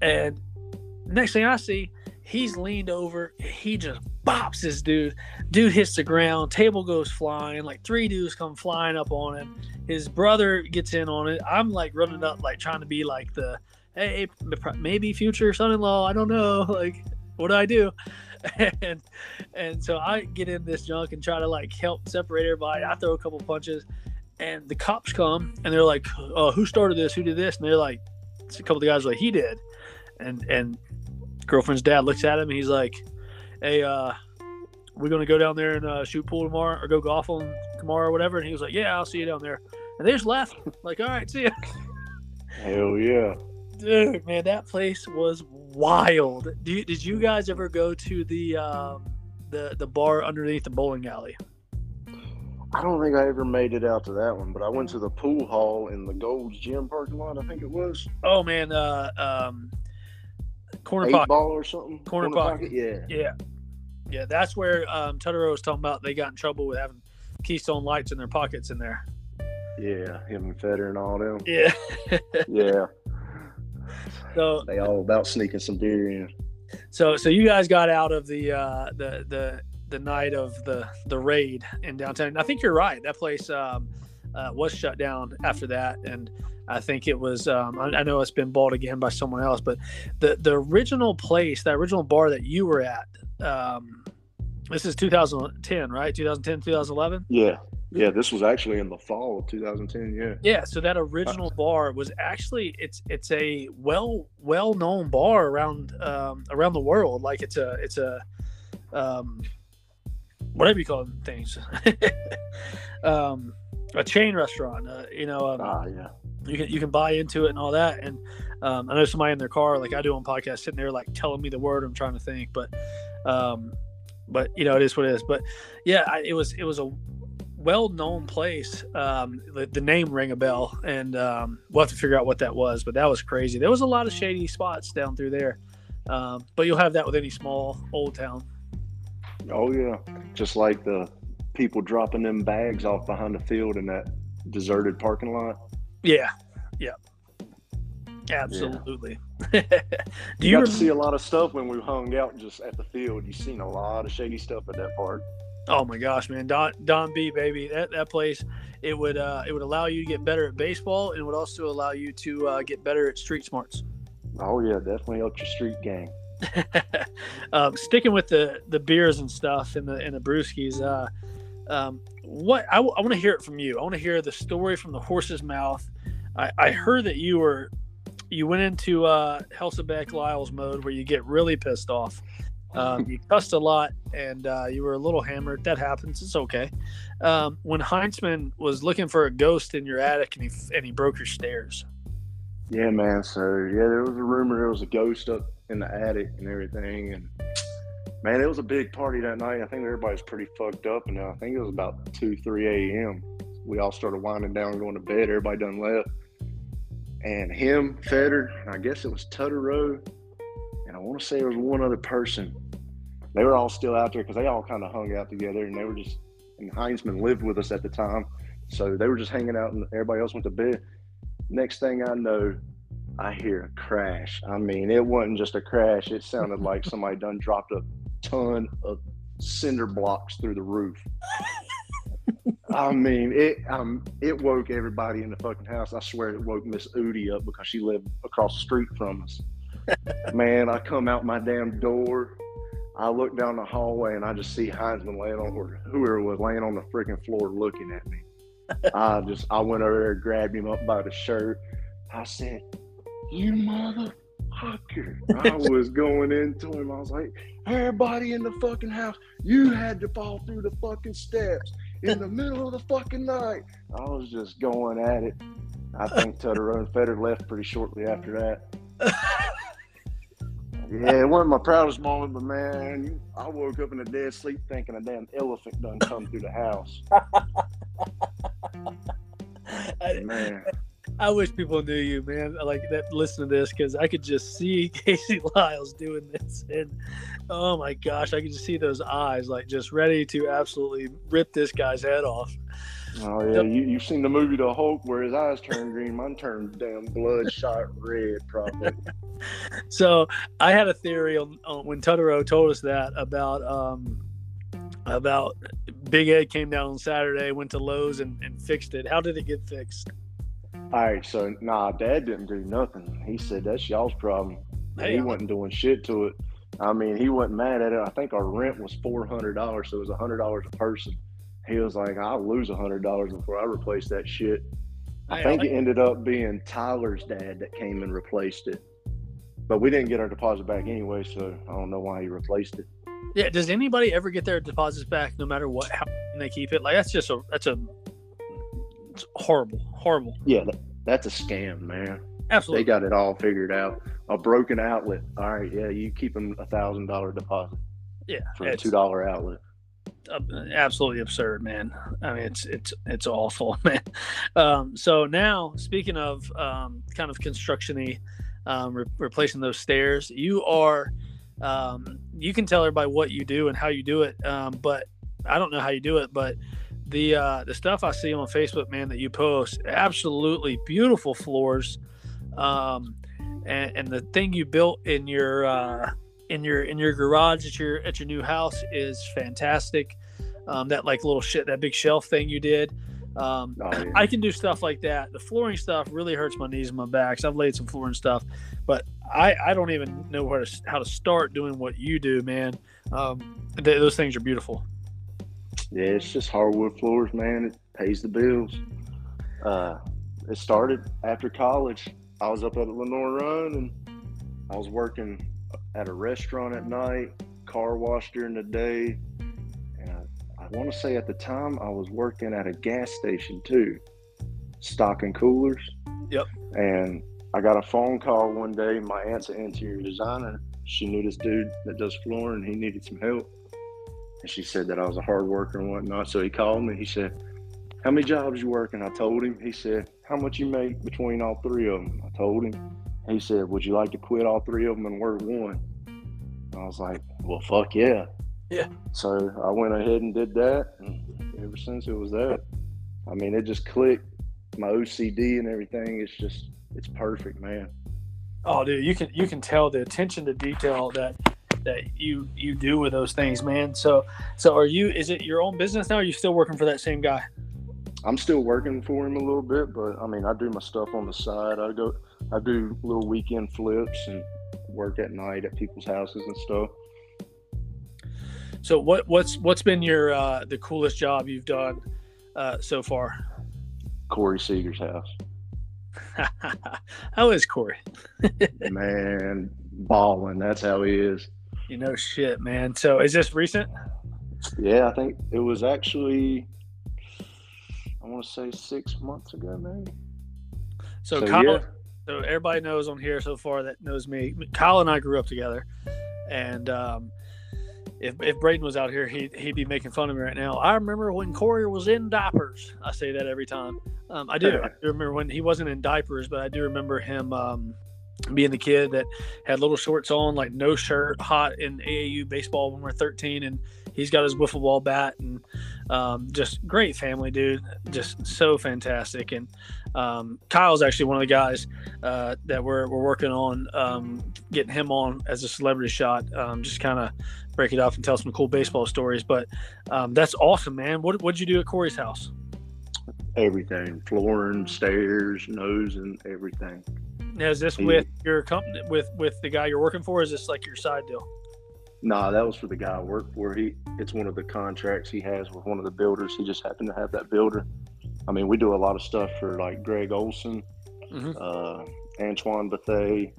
And next thing I see, he's leaned over. He just bops this dude. Dude hits the ground. Table goes flying. Like three dudes come flying up on him. His brother gets in on it. I'm like running up, like trying to be like the hey, maybe future son-in-law. I don't know. Like, what do I do? And and so I get in this junk and try to like help separate everybody. I throw a couple punches, and the cops come and they're like, "Oh, who started this? Who did this?" And they're like, It's a couple of the guys like, "He did," and and girlfriend's dad looks at him and he's like, "Hey, uh, we're gonna go down there and uh, shoot pool tomorrow or go golf on tomorrow or whatever." And he was like, "Yeah, I'll see you down there." And they just left. Like, all right, see ya. Hell yeah. Dude, man, that place was wild. You, did you guys ever go to the um, the the bar underneath the bowling alley? I don't think I ever made it out to that one, but I went to the pool hall in the Gold's Gym parking lot. I think it was. Oh man, uh, um, corner pocket, ball or something. corner, pocket. Yeah. Yeah, yeah, that's where um, Tutterow was talking about. They got in trouble with having Keystone lights in their pockets in there. Yeah, him and Feder and all them. Yeah. Yeah, so they all about sneaking some beer in. so so you guys got out of the uh, the the the night of the the raid in downtown. I think you're right. That place um, uh, was shut down after that, and I think it was. Um, I, I know it's been bought again by someone else, but the the original place, that original bar that you were at. Um, this is 2010, right? 2010, 2011. Yeah, yeah. This was actually in the fall of 2010. Yeah. Yeah, so that original bar was actually it's it's a well well known bar around um, around the world. Like it's a it's a um, whatever you call them things, um, a chain restaurant. Uh, you know, um, Ah, yeah. You can you can buy into it and all that. And um, I know somebody in their car, like I do on podcast, sitting there like telling me the word I'm trying to think, but um, but you know it is what it is. But yeah, I, it was it was a well known place. Um, the, the name rang a bell, and um, we'll have to figure out what that was. But that was crazy. There was a lot of shady spots down through there. Um, but you'll have that with any small old town. Oh yeah. Just like the people dropping them bags off behind the field in that deserted parking lot. Yeah, yeah, absolutely. do You, you got to see a lot of stuff when we hung out just at the field. You seen a lot of shady stuff at that park. Oh my gosh, man, Don Don B, baby, that that place it would uh, it would allow you to get better at baseball, and would also allow you to uh, get better at street smarts. Oh yeah, definitely up your street gang. um, sticking with the the beers and stuff and the and the brewskis, uh, um, what I, want to hear it from you. I want to hear the story from the horse's mouth. I, I heard that you were you went into uh, Helsabeck Liles mode where you get really pissed off. Um, you cussed a lot and uh, you were a little hammered. That happens. It's okay. Um, when Heinzman was looking for a ghost in your attic and he and he broke your stairs. Yeah, man. So yeah, there was a rumor there was a ghost up in the attic and everything, and man, it was a big party that night. I think everybody was pretty fucked up, and I think it was about two, three a.m. We all started winding down, going to bed. Everybody done left, and him, Feder, and I guess it was Tutterow, and I want to say there was one other person. They were all still out there because they all kind of hung out together, and they were just. And Heinzman lived with us at the time, so they were just hanging out, and everybody else went to bed. Next thing I know, I hear a crash. I mean, it wasn't just a crash. It sounded like somebody done dropped a ton of cinder blocks through the roof. I mean, it um it woke everybody in the fucking house. I swear it woke Miss Udi up because she lived across the street from us. Man, I come out my damn door. I look down the hallway and I just see Heinzman laying on, or whoever was laying on the freaking floor looking at me. I just, I went over there, grabbed him up by the shirt. I said, "You motherfucker!" I was going into him. I was like, "Everybody in the fucking house, you had to fall through the fucking steps in the middle of the fucking night." I was just going at it. I think Tutterow and Feder left pretty shortly after that. Yeah, it wasn't my proudest moment, but man, I woke up in a dead sleep thinking a damn elephant done come through the house. Man, I wish people knew you, man. Like that. Listen to this because I could just see Casey Liles doing this, and oh my gosh, I could just see those eyes, like just ready to absolutely rip this guy's head off. oh yeah, you you've seen the movie The Hulk where his eyes turn green, mine turned damn bloodshot red, probably. so I had a theory on, on when Tutterow told us that about um, about Big Ed came down on Saturday, went to Lowe's and, and fixed it. How did it get fixed? All right, so nah, Dad didn't do nothing. He said that's y'all's problem. Hey, he wasn't doing shit to it. I mean, he wasn't mad at it. I think our rent was four hundred dollars, so it was hundred dollars a person. He was like, "I'll lose hundred dollars before I replace that shit." I Hey, think like- it ended up being Tyler's dad that came and replaced it, but we didn't get our deposit back anyway, so I don't know why he replaced it. Yeah. Does anybody ever get their deposits back, no matter what how they keep it? Like that's just a that's a it's horrible, horrible. Yeah, that, that's a scam, man. Absolutely, they got it all figured out. A broken outlet. All right, yeah, you keep them a thousand dollar deposit yeah. for a two dollar outlet. absolutely absurd, man. I mean, it's it's it's awful, man. Um, so now, speaking of um, kind of constructiony, um, re- replacing those stairs, you are. Um, you can tell everybody what you do and how you do it, um, but I don't know how you do it. But the uh, the stuff I see on Facebook, man, that you post, absolutely beautiful floors, um, and, and the thing you built in your uh, in your in your garage at your at your new house is fantastic. Um, that like little shit, that big shelf thing you did. Um, Oh, yeah. I can do stuff like that. The flooring stuff really hurts my knees and my backs. I've laid some flooring stuff, but I, I don't even know where to, how to start doing what you do, man. Um, th- those things are beautiful. Yeah, it's just hardwood floors, man. It pays the bills. Uh, it started after college. I was up at Lenoir-Rhyne and I was working at a restaurant at night, car wash during the day. And I, I want to say at the time I was working at a gas station too, stocking coolers. Yep. And I got a phone call one day. My aunt's an interior designer. She knew this dude that does flooring. He needed some help. And she said that I was a hard worker and whatnot. So he called me. He said, How many jobs you working? I told him. He said, How much you make between all three of them? I told him. He said, Would you like to quit all three of them and work one? I was like, Well, fuck yeah. Yeah. So I went ahead and did that. And ever since it was that, I mean, it just clicked. My OCD and everything is just, it's perfect, man. Oh, dude, you can you can tell the attention to detail that that you you do with those things, man. So so are you? Is it your own business now? Or are you still working for that same guy? I'm still working for him a little bit, but I mean, I do my stuff on the side. I go, I do little weekend flips and work at night at people's houses and stuff. So what what's what's been your uh, the coolest job you've done uh, so far? Corey Seager's house, How is Corey? man, balling. That's how he is. You know, shit, man. So is this recent? Yeah, I think it was actually, I want to say six months ago, maybe. So, So, Kyle, yeah. so everybody knows on here so far that knows me. Kyle and I grew up together, and um, if if Braden was out here, he'd he'd be making fun of me right now. I remember when Corey was in diapers. I say that every time. Um, I do. I do remember when he wasn't in diapers, but I do remember him um, being the kid that had little shorts on, like no shirt, hot in AAU baseball when we we're 13, and he's got his wiffle ball bat and um, just great family, dude. Just so fantastic. And um, Kyle's actually one of the guys uh, that we're, we're working on um, getting him on as a celebrity shot. Um, just kind of break it off and tell some cool baseball stories. But um, that's awesome, man. What what'd you do at Corey's house? Everything, flooring, stairs, nose, and everything. Now, is this with your company with with the guy you're working for? Or is this like your side deal? Nah, that was for the guy I work for. He, it's one of the contracts he has with one of the builders. He just happened to have that builder. I mean, we do a lot of stuff for like Greg Olsen, Mhm. uh, Antoine Bethea,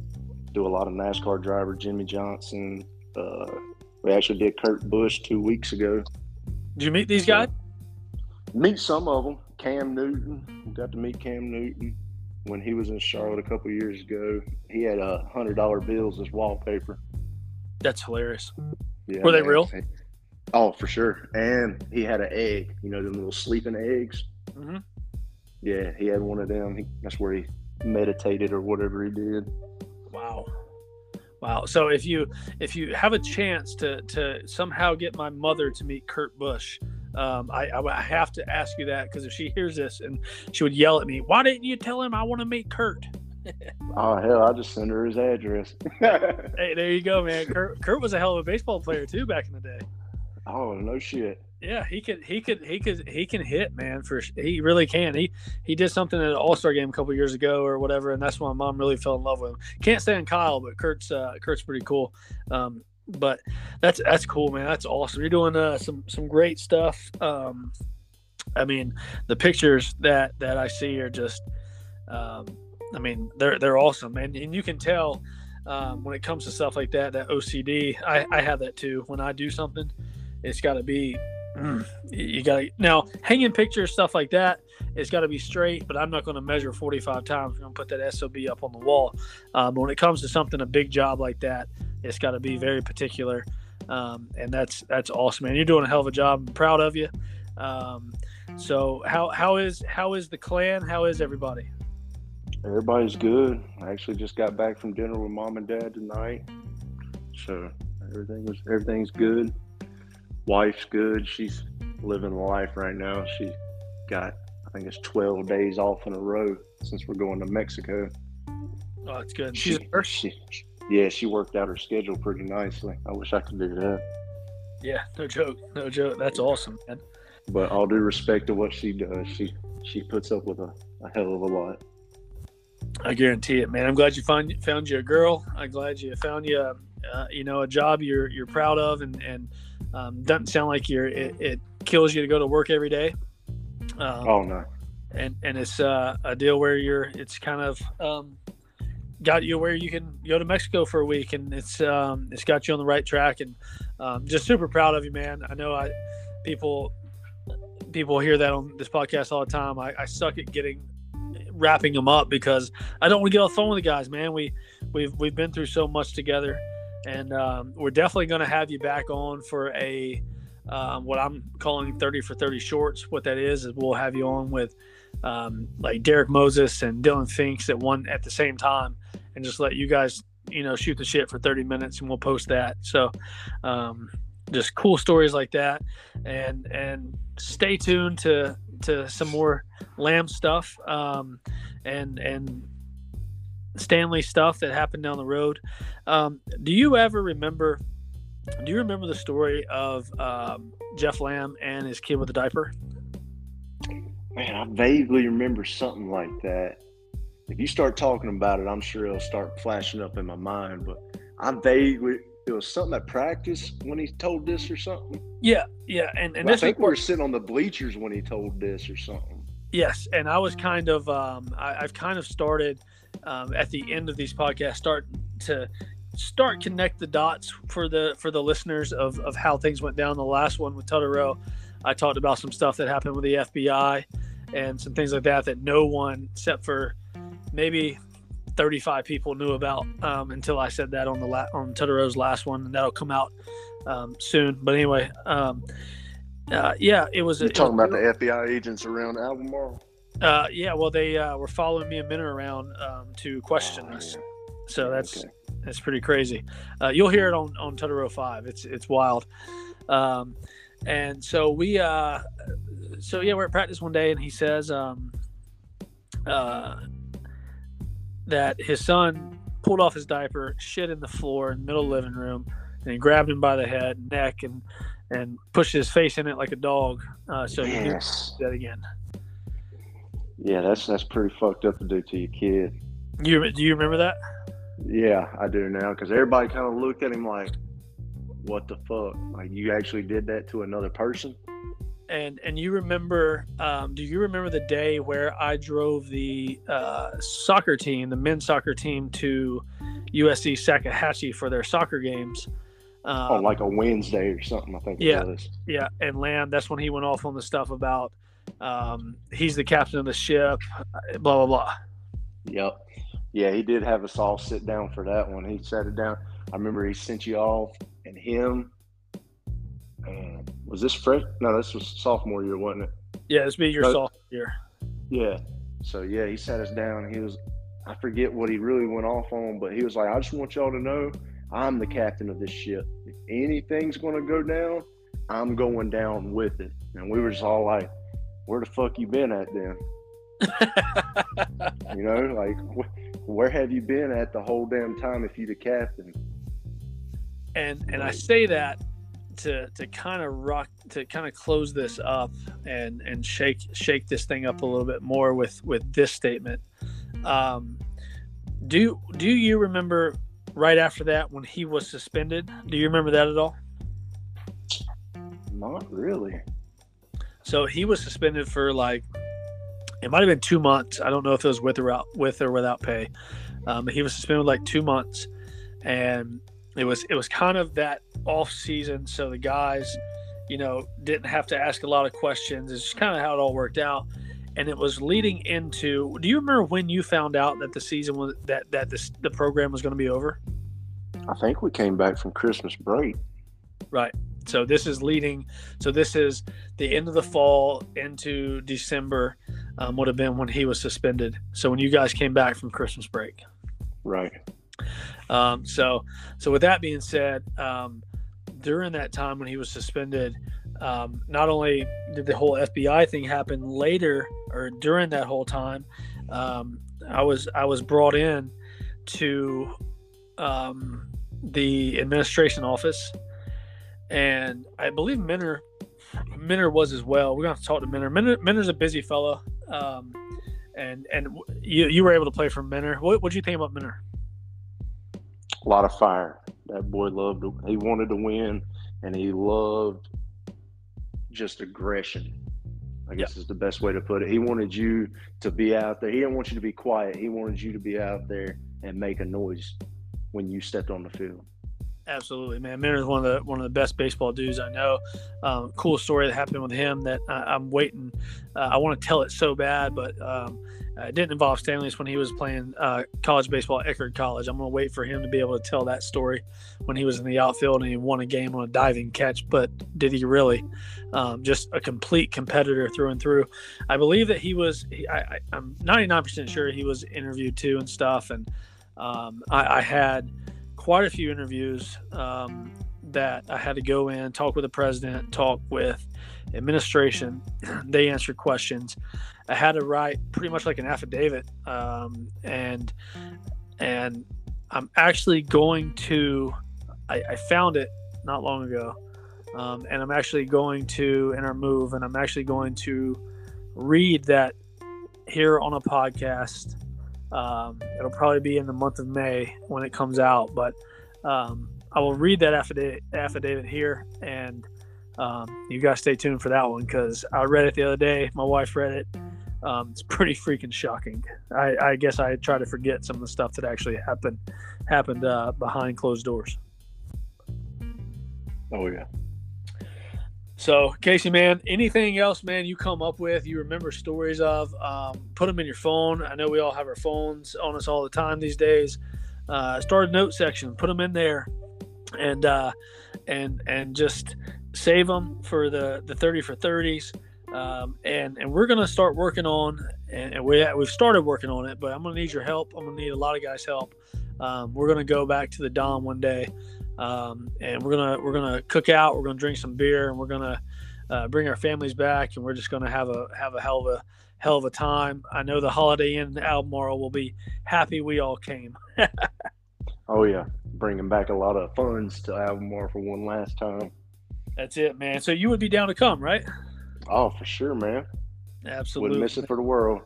do a lot of NASCAR driver Jimmie Johnson. Uh, we actually did Kurt Busch two weeks ago. Did you meet these guys? Meet some of them. Cam Newton. Got to meet Cam Newton when he was in Charlotte a couple years ago. He had a hundred dollar bills as wallpaper. That's hilarious. Yeah, Were they man. real? Oh, for sure. And he had an egg. You know, them little sleeping eggs. Mm-hmm. Yeah, he had one of them. He, that's where he meditated or whatever he did. Wow. Wow. So if you if you have a chance to to somehow get my mother to meet Kurt Busch, um, I, I I have to ask you that because if she hears this and she would yell at me, why didn't you tell him I want to meet Kurt? oh hell, I'll just send her his address. hey, there you go, man. Kurt, Kurt was a hell of a baseball player too back in the day. Oh no shit. Yeah, he could, he could, he could, he can hit, man. For he really can. He he did something at an All Star game a couple years ago or whatever, and that's when my mom really fell in love with him. Can't stand Kyle, but Kurt's uh, Kurt's pretty cool. Um, but that's that's cool, man. That's awesome. You're doing uh, some some great stuff. Um, I mean, the pictures that that I see are just, um, I mean, they're they're awesome, and and you can tell um, when it comes to stuff like that, that OCD. I I have that too. When I do something, it's got to be. Mm, you got to now hanging pictures stuff like that. It's got to be straight, but I'm not going to measure 45 times. I'm going to put that SOB up on the wall. Um, but when it comes to something a big job like that, it's got to be very particular, um, and that's that's awesome, man. You're doing a hell of a job. I'm proud of you. Um, so how how is how is the clan? How is everybody? Everybody's good. I actually just got back from dinner with mom and dad tonight, so everything was everything's good. Wife's good. She's living life right now. She got I think it's 12 days off in a row since we're going to Mexico. Oh, that's good. She's She's a nurse. she, yeah, she worked out her schedule pretty nicely. I wish I could do that. Yeah, no joke, no joke. That's awesome, man. But all due respect to what she does, she she puts up with a, a hell of a lot. I guarantee it, man. I'm glad you find found you a girl. I'm glad you found you, uh, you know, a job you're you're proud of, and and um, doesn't sound like you're it, it kills you to go to work every day. Um, Oh no. and and it's uh, a deal where you're it's kind of um, got you where you can go to Mexico for a week, and it's um, it's got you on the right track, and um, just super proud of you, man. I know I people people hear that on this podcast all the time. I, I suck at getting wrapping them up because I don't want to get off the phone with the guys, man. We we've we've been through so much together, and um, we're definitely going to have you back on for a um, what I'm calling 30 for 30 shorts. What that is is we'll have you on with um, like Derek Moses and Dylan Finks at one at the same time, and just let you guys you know shoot the shit for 30 minutes, and we'll post that. So. Um, just cool stories like that, and and stay tuned to to some more Lamb stuff, um, and and Stanly stuff that happened down the road. Um, do you ever remember? Do you remember the story of um, Jeff Lamb and his kid with a diaper? Man, I vaguely remember something like that. If you start talking about it, I'm sure it'll start flashing up in my mind. But I'm vaguely it was something at practice when he told this or something. Yeah, yeah, and and I think we were sitting on the bleachers when he told this or something. Yes, and I was kind of um, I, I've kind of started um, at the end of these podcasts start to start connect the dots for the for the listeners of, of how things went down. The last one with Tutterow, I talked about some stuff that happened with the FBI and some things like that that no one except for maybe 35 people knew about um, until I said that on the la- on Tutterow's last one, and that'll come out um, soon. But anyway, um, uh, yeah, it was. You're it talking was- about the FBI agents around Albemarle? uh, yeah, well, they uh, were following me and Minner around um, to question Oh, us. yeah. So that's Okay. that's pretty crazy. Uh, you'll hear it on on Tutterow Five. It's it's wild. Um, and so we, uh, so yeah, we're at practice one day, and he says um, uh, that his son pulled off his diaper, shit in the floor in the middle of the living room, and he grabbed him by the head, neck, and and pushed his face in it like a dog. Uh, so he Yes. do that again. Yeah, that's that's pretty fucked up to do to your kid. You do you remember that? Yeah, I do now because everybody kind of looked at him like, "What the fuck? Like you actually did that to another person?" And and you remember um, do you remember the day where i drove the uh, soccer team the men's soccer team to USC Salkehatchie for their soccer games um, on like a Wednesday or something. I think yeah. it was. yeah and lamb that's when he went off on the stuff about um, he's the captain of the ship blah blah blah Yep. Yeah, he did have us all sit down for that one. He sat it down. I remember he sent you off and him. And was this fresh? No, this was sophomore year, wasn't it? yeah this be your No. sophomore year Yeah. So yeah, he sat us down. He was, I forget what he really went off on, but he was like, "I just want y'all to know, I'm the captain of this ship. If anything's gonna go down, I'm going down with it." And we were just all like, "Where the fuck you been at then?" You know, like, wh- where have you been at the whole damn time if you the captain? And and I say that to to kind of rock to kind of close this up and and shake shake this thing up a little bit more with with this statement. Um, do do you remember right after that when he was suspended? Do you remember that at all? Not really. So he was suspended for like it might have been two months. I don't know if it was with or without with or without pay. Um, he was suspended like two months, and it was it was kind of that off season. So the guys, you know, didn't have to ask a lot of questions. It's just kind of how it all worked out, and it was leading into. Do you remember when you found out that the season was that that this the program was going to be over? I think we came back from Christmas break. Right. So this is leading. So this is the end of the fall into December. Um, would have been when he was suspended. So when you guys came back from Christmas break. Right. Um, so so with that being said, um, during that time when he was suspended, um, not only did the whole FBI thing happen later or during that whole time, um, I was I was brought in to um, the administration office and I believe Minner Minner was as well. We're gonna have to talk to Minner. Minner Minner's a busy fellow, um, and and you you were able to play for Minner. What what you think about Minner? A lot of fire. That boy loved. He wanted to win, and he loved just aggression. I guess yep. is the best way to put it. He wanted you to be out there. He didn't want you to be quiet. He wanted you to be out there and make a noise when you stepped on the field. Absolutely, man. Minner is one of the one of the best baseball dudes I know. Um, cool story that happened with him that I, am waiting. Uh, I want to tell it so bad, but um, it didn't involve Stanly's when he was playing uh, college baseball at Eckerd College. I'm going to wait for him to be able to tell that story when he was in the outfield and he won a game on a diving catch. But did he really? Um, just a complete competitor through and through. I believe that he was. I, am 99% sure he was interviewed too and stuff. And um, I, I had quite a few interviews um, that I had to go in, talk with the president, talk with administration. they answered questions. I had to write pretty much like an affidavit, um, and and I'm actually going to. I, I found it not long ago, um, and I'm actually going to in our move, and I'm actually going to read that here on a podcast um, it'll probably be in the month of May when it comes out, but um, I will read that affidavit, affidavit here, and um, you guys stay tuned for that one because I read it the other day. My wife read it. Um, it's pretty freaking shocking. I, I, guess I try to forget some of the stuff that actually happened happened uh, behind closed doors. Oh yeah. So, Casey, man, anything else, man, you come up with, you remember stories of, um, put them in your phone. I know we all have our phones on us all the time these days. Uh, start a note section, put them in there, and uh, and and just save them for the the thirty for thirties. Um, and and we're gonna start working on, and, and we we've started working on it, but I'm gonna need your help. I'm gonna need a lot of guys' help. Um, we're gonna go back to the Dom one day um, and we're gonna we're gonna cook out. We're gonna drink some beer, and we're gonna uh, bring our families back, and we're just gonna have a have a hell of a hell of a time. I know the Holiday Inn Albemarle will be happy we all came. oh yeah, bringing back a lot of funds to Albemarle for one last time. That's it, man. So you would be down to come, right? Oh, for sure, man. Absolutely. Wouldn't miss it for the world.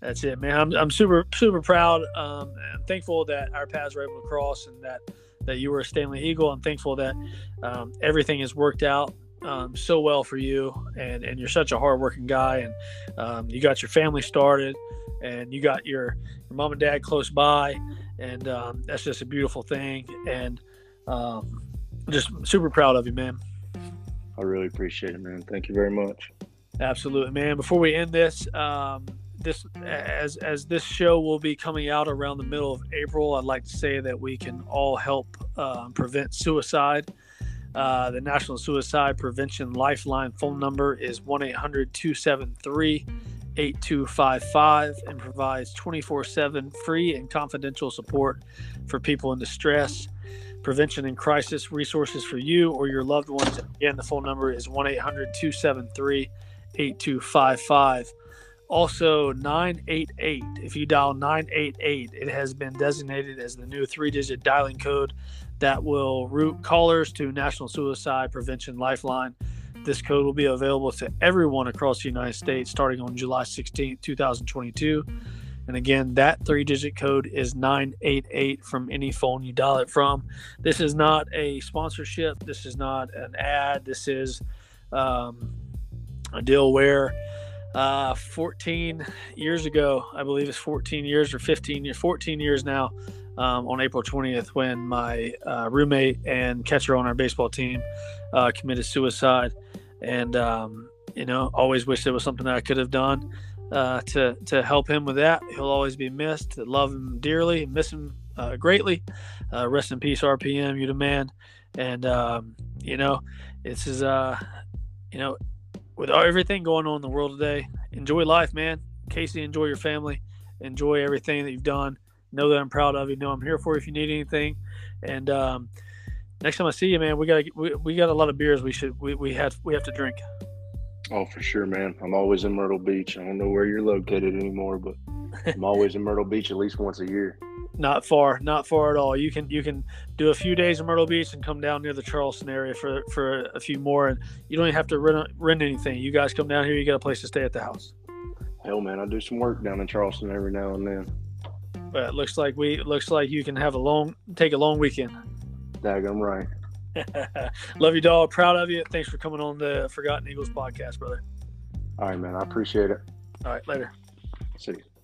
That's it, man. I'm, I'm super super proud. Um, I'm thankful that our paths were able to cross and that that you were a Stanly Eagle. I'm thankful that um, everything has worked out um, so well for you, and and you're such a hardworking guy, and um, you got your family started, and you got your your mom and dad close by, and um, that's just a beautiful thing, and um, just super proud of you, man. I really appreciate it, man. Thank you very much. Absolutely, man. Before we end this, um, this as as this show will be coming out around the middle of April, I'd like to say that we can all help uh, prevent suicide. Uh, the National Suicide Prevention Lifeline phone number is 1 800 273 8255 and provides 24 7 free and confidential support for people in distress, prevention and crisis resources for you or your loved ones. Again, the phone number is 1 800 273 8255. Also, 988. If you dial 988, it has been designated as the new three digit dialing code that will route callers to National Suicide Prevention Lifeline. This code will be available to everyone across the United States starting on July 16, 2022. And again, that three digit code is 988 from any phone you dial it from. This is not a sponsorship. This is not an ad. This is um, a deal where uh, 14 years ago, I believe it's 14 years or 15 years, 14 years now, um, on April 20th, when my uh, roommate and catcher on our baseball team uh, committed suicide. And, um, you know, always wish there was something that I could have done uh, to to help him with that. He'll always be missed. Love him dearly, miss him uh, greatly. Uh, rest in peace, RPM. You the man. And um, you know, this is uh, you know, with everything going on in the world today, enjoy life, man. Casey, enjoy your family. Enjoy everything that you've done. Know that I'm proud of you. Know I'm here for you if you need anything. And um, next time I see you, man, we got we, we got a lot of beers we should we, we have we have to drink. Oh, for sure, man. I'm always in Myrtle Beach. I don't know where you're located anymore, but I'm always in Myrtle Beach at least once a year. Not far, not far at all. You can you can do a few days in Myrtle Beach and come down near the Charleston area for for a few more, and you don't even have to rent rent anything. You guys come down here, you got a place to stay at the house. Hell, man, I do some work down in Charleston every now and then. But it looks like we looks like you can have a long take a long weekend. Dag, I'm right. Love you, dog. Proud of you. Thanks for coming on the Forgotten Eagles podcast, brother. All right, man. I appreciate it. All right, later. See you.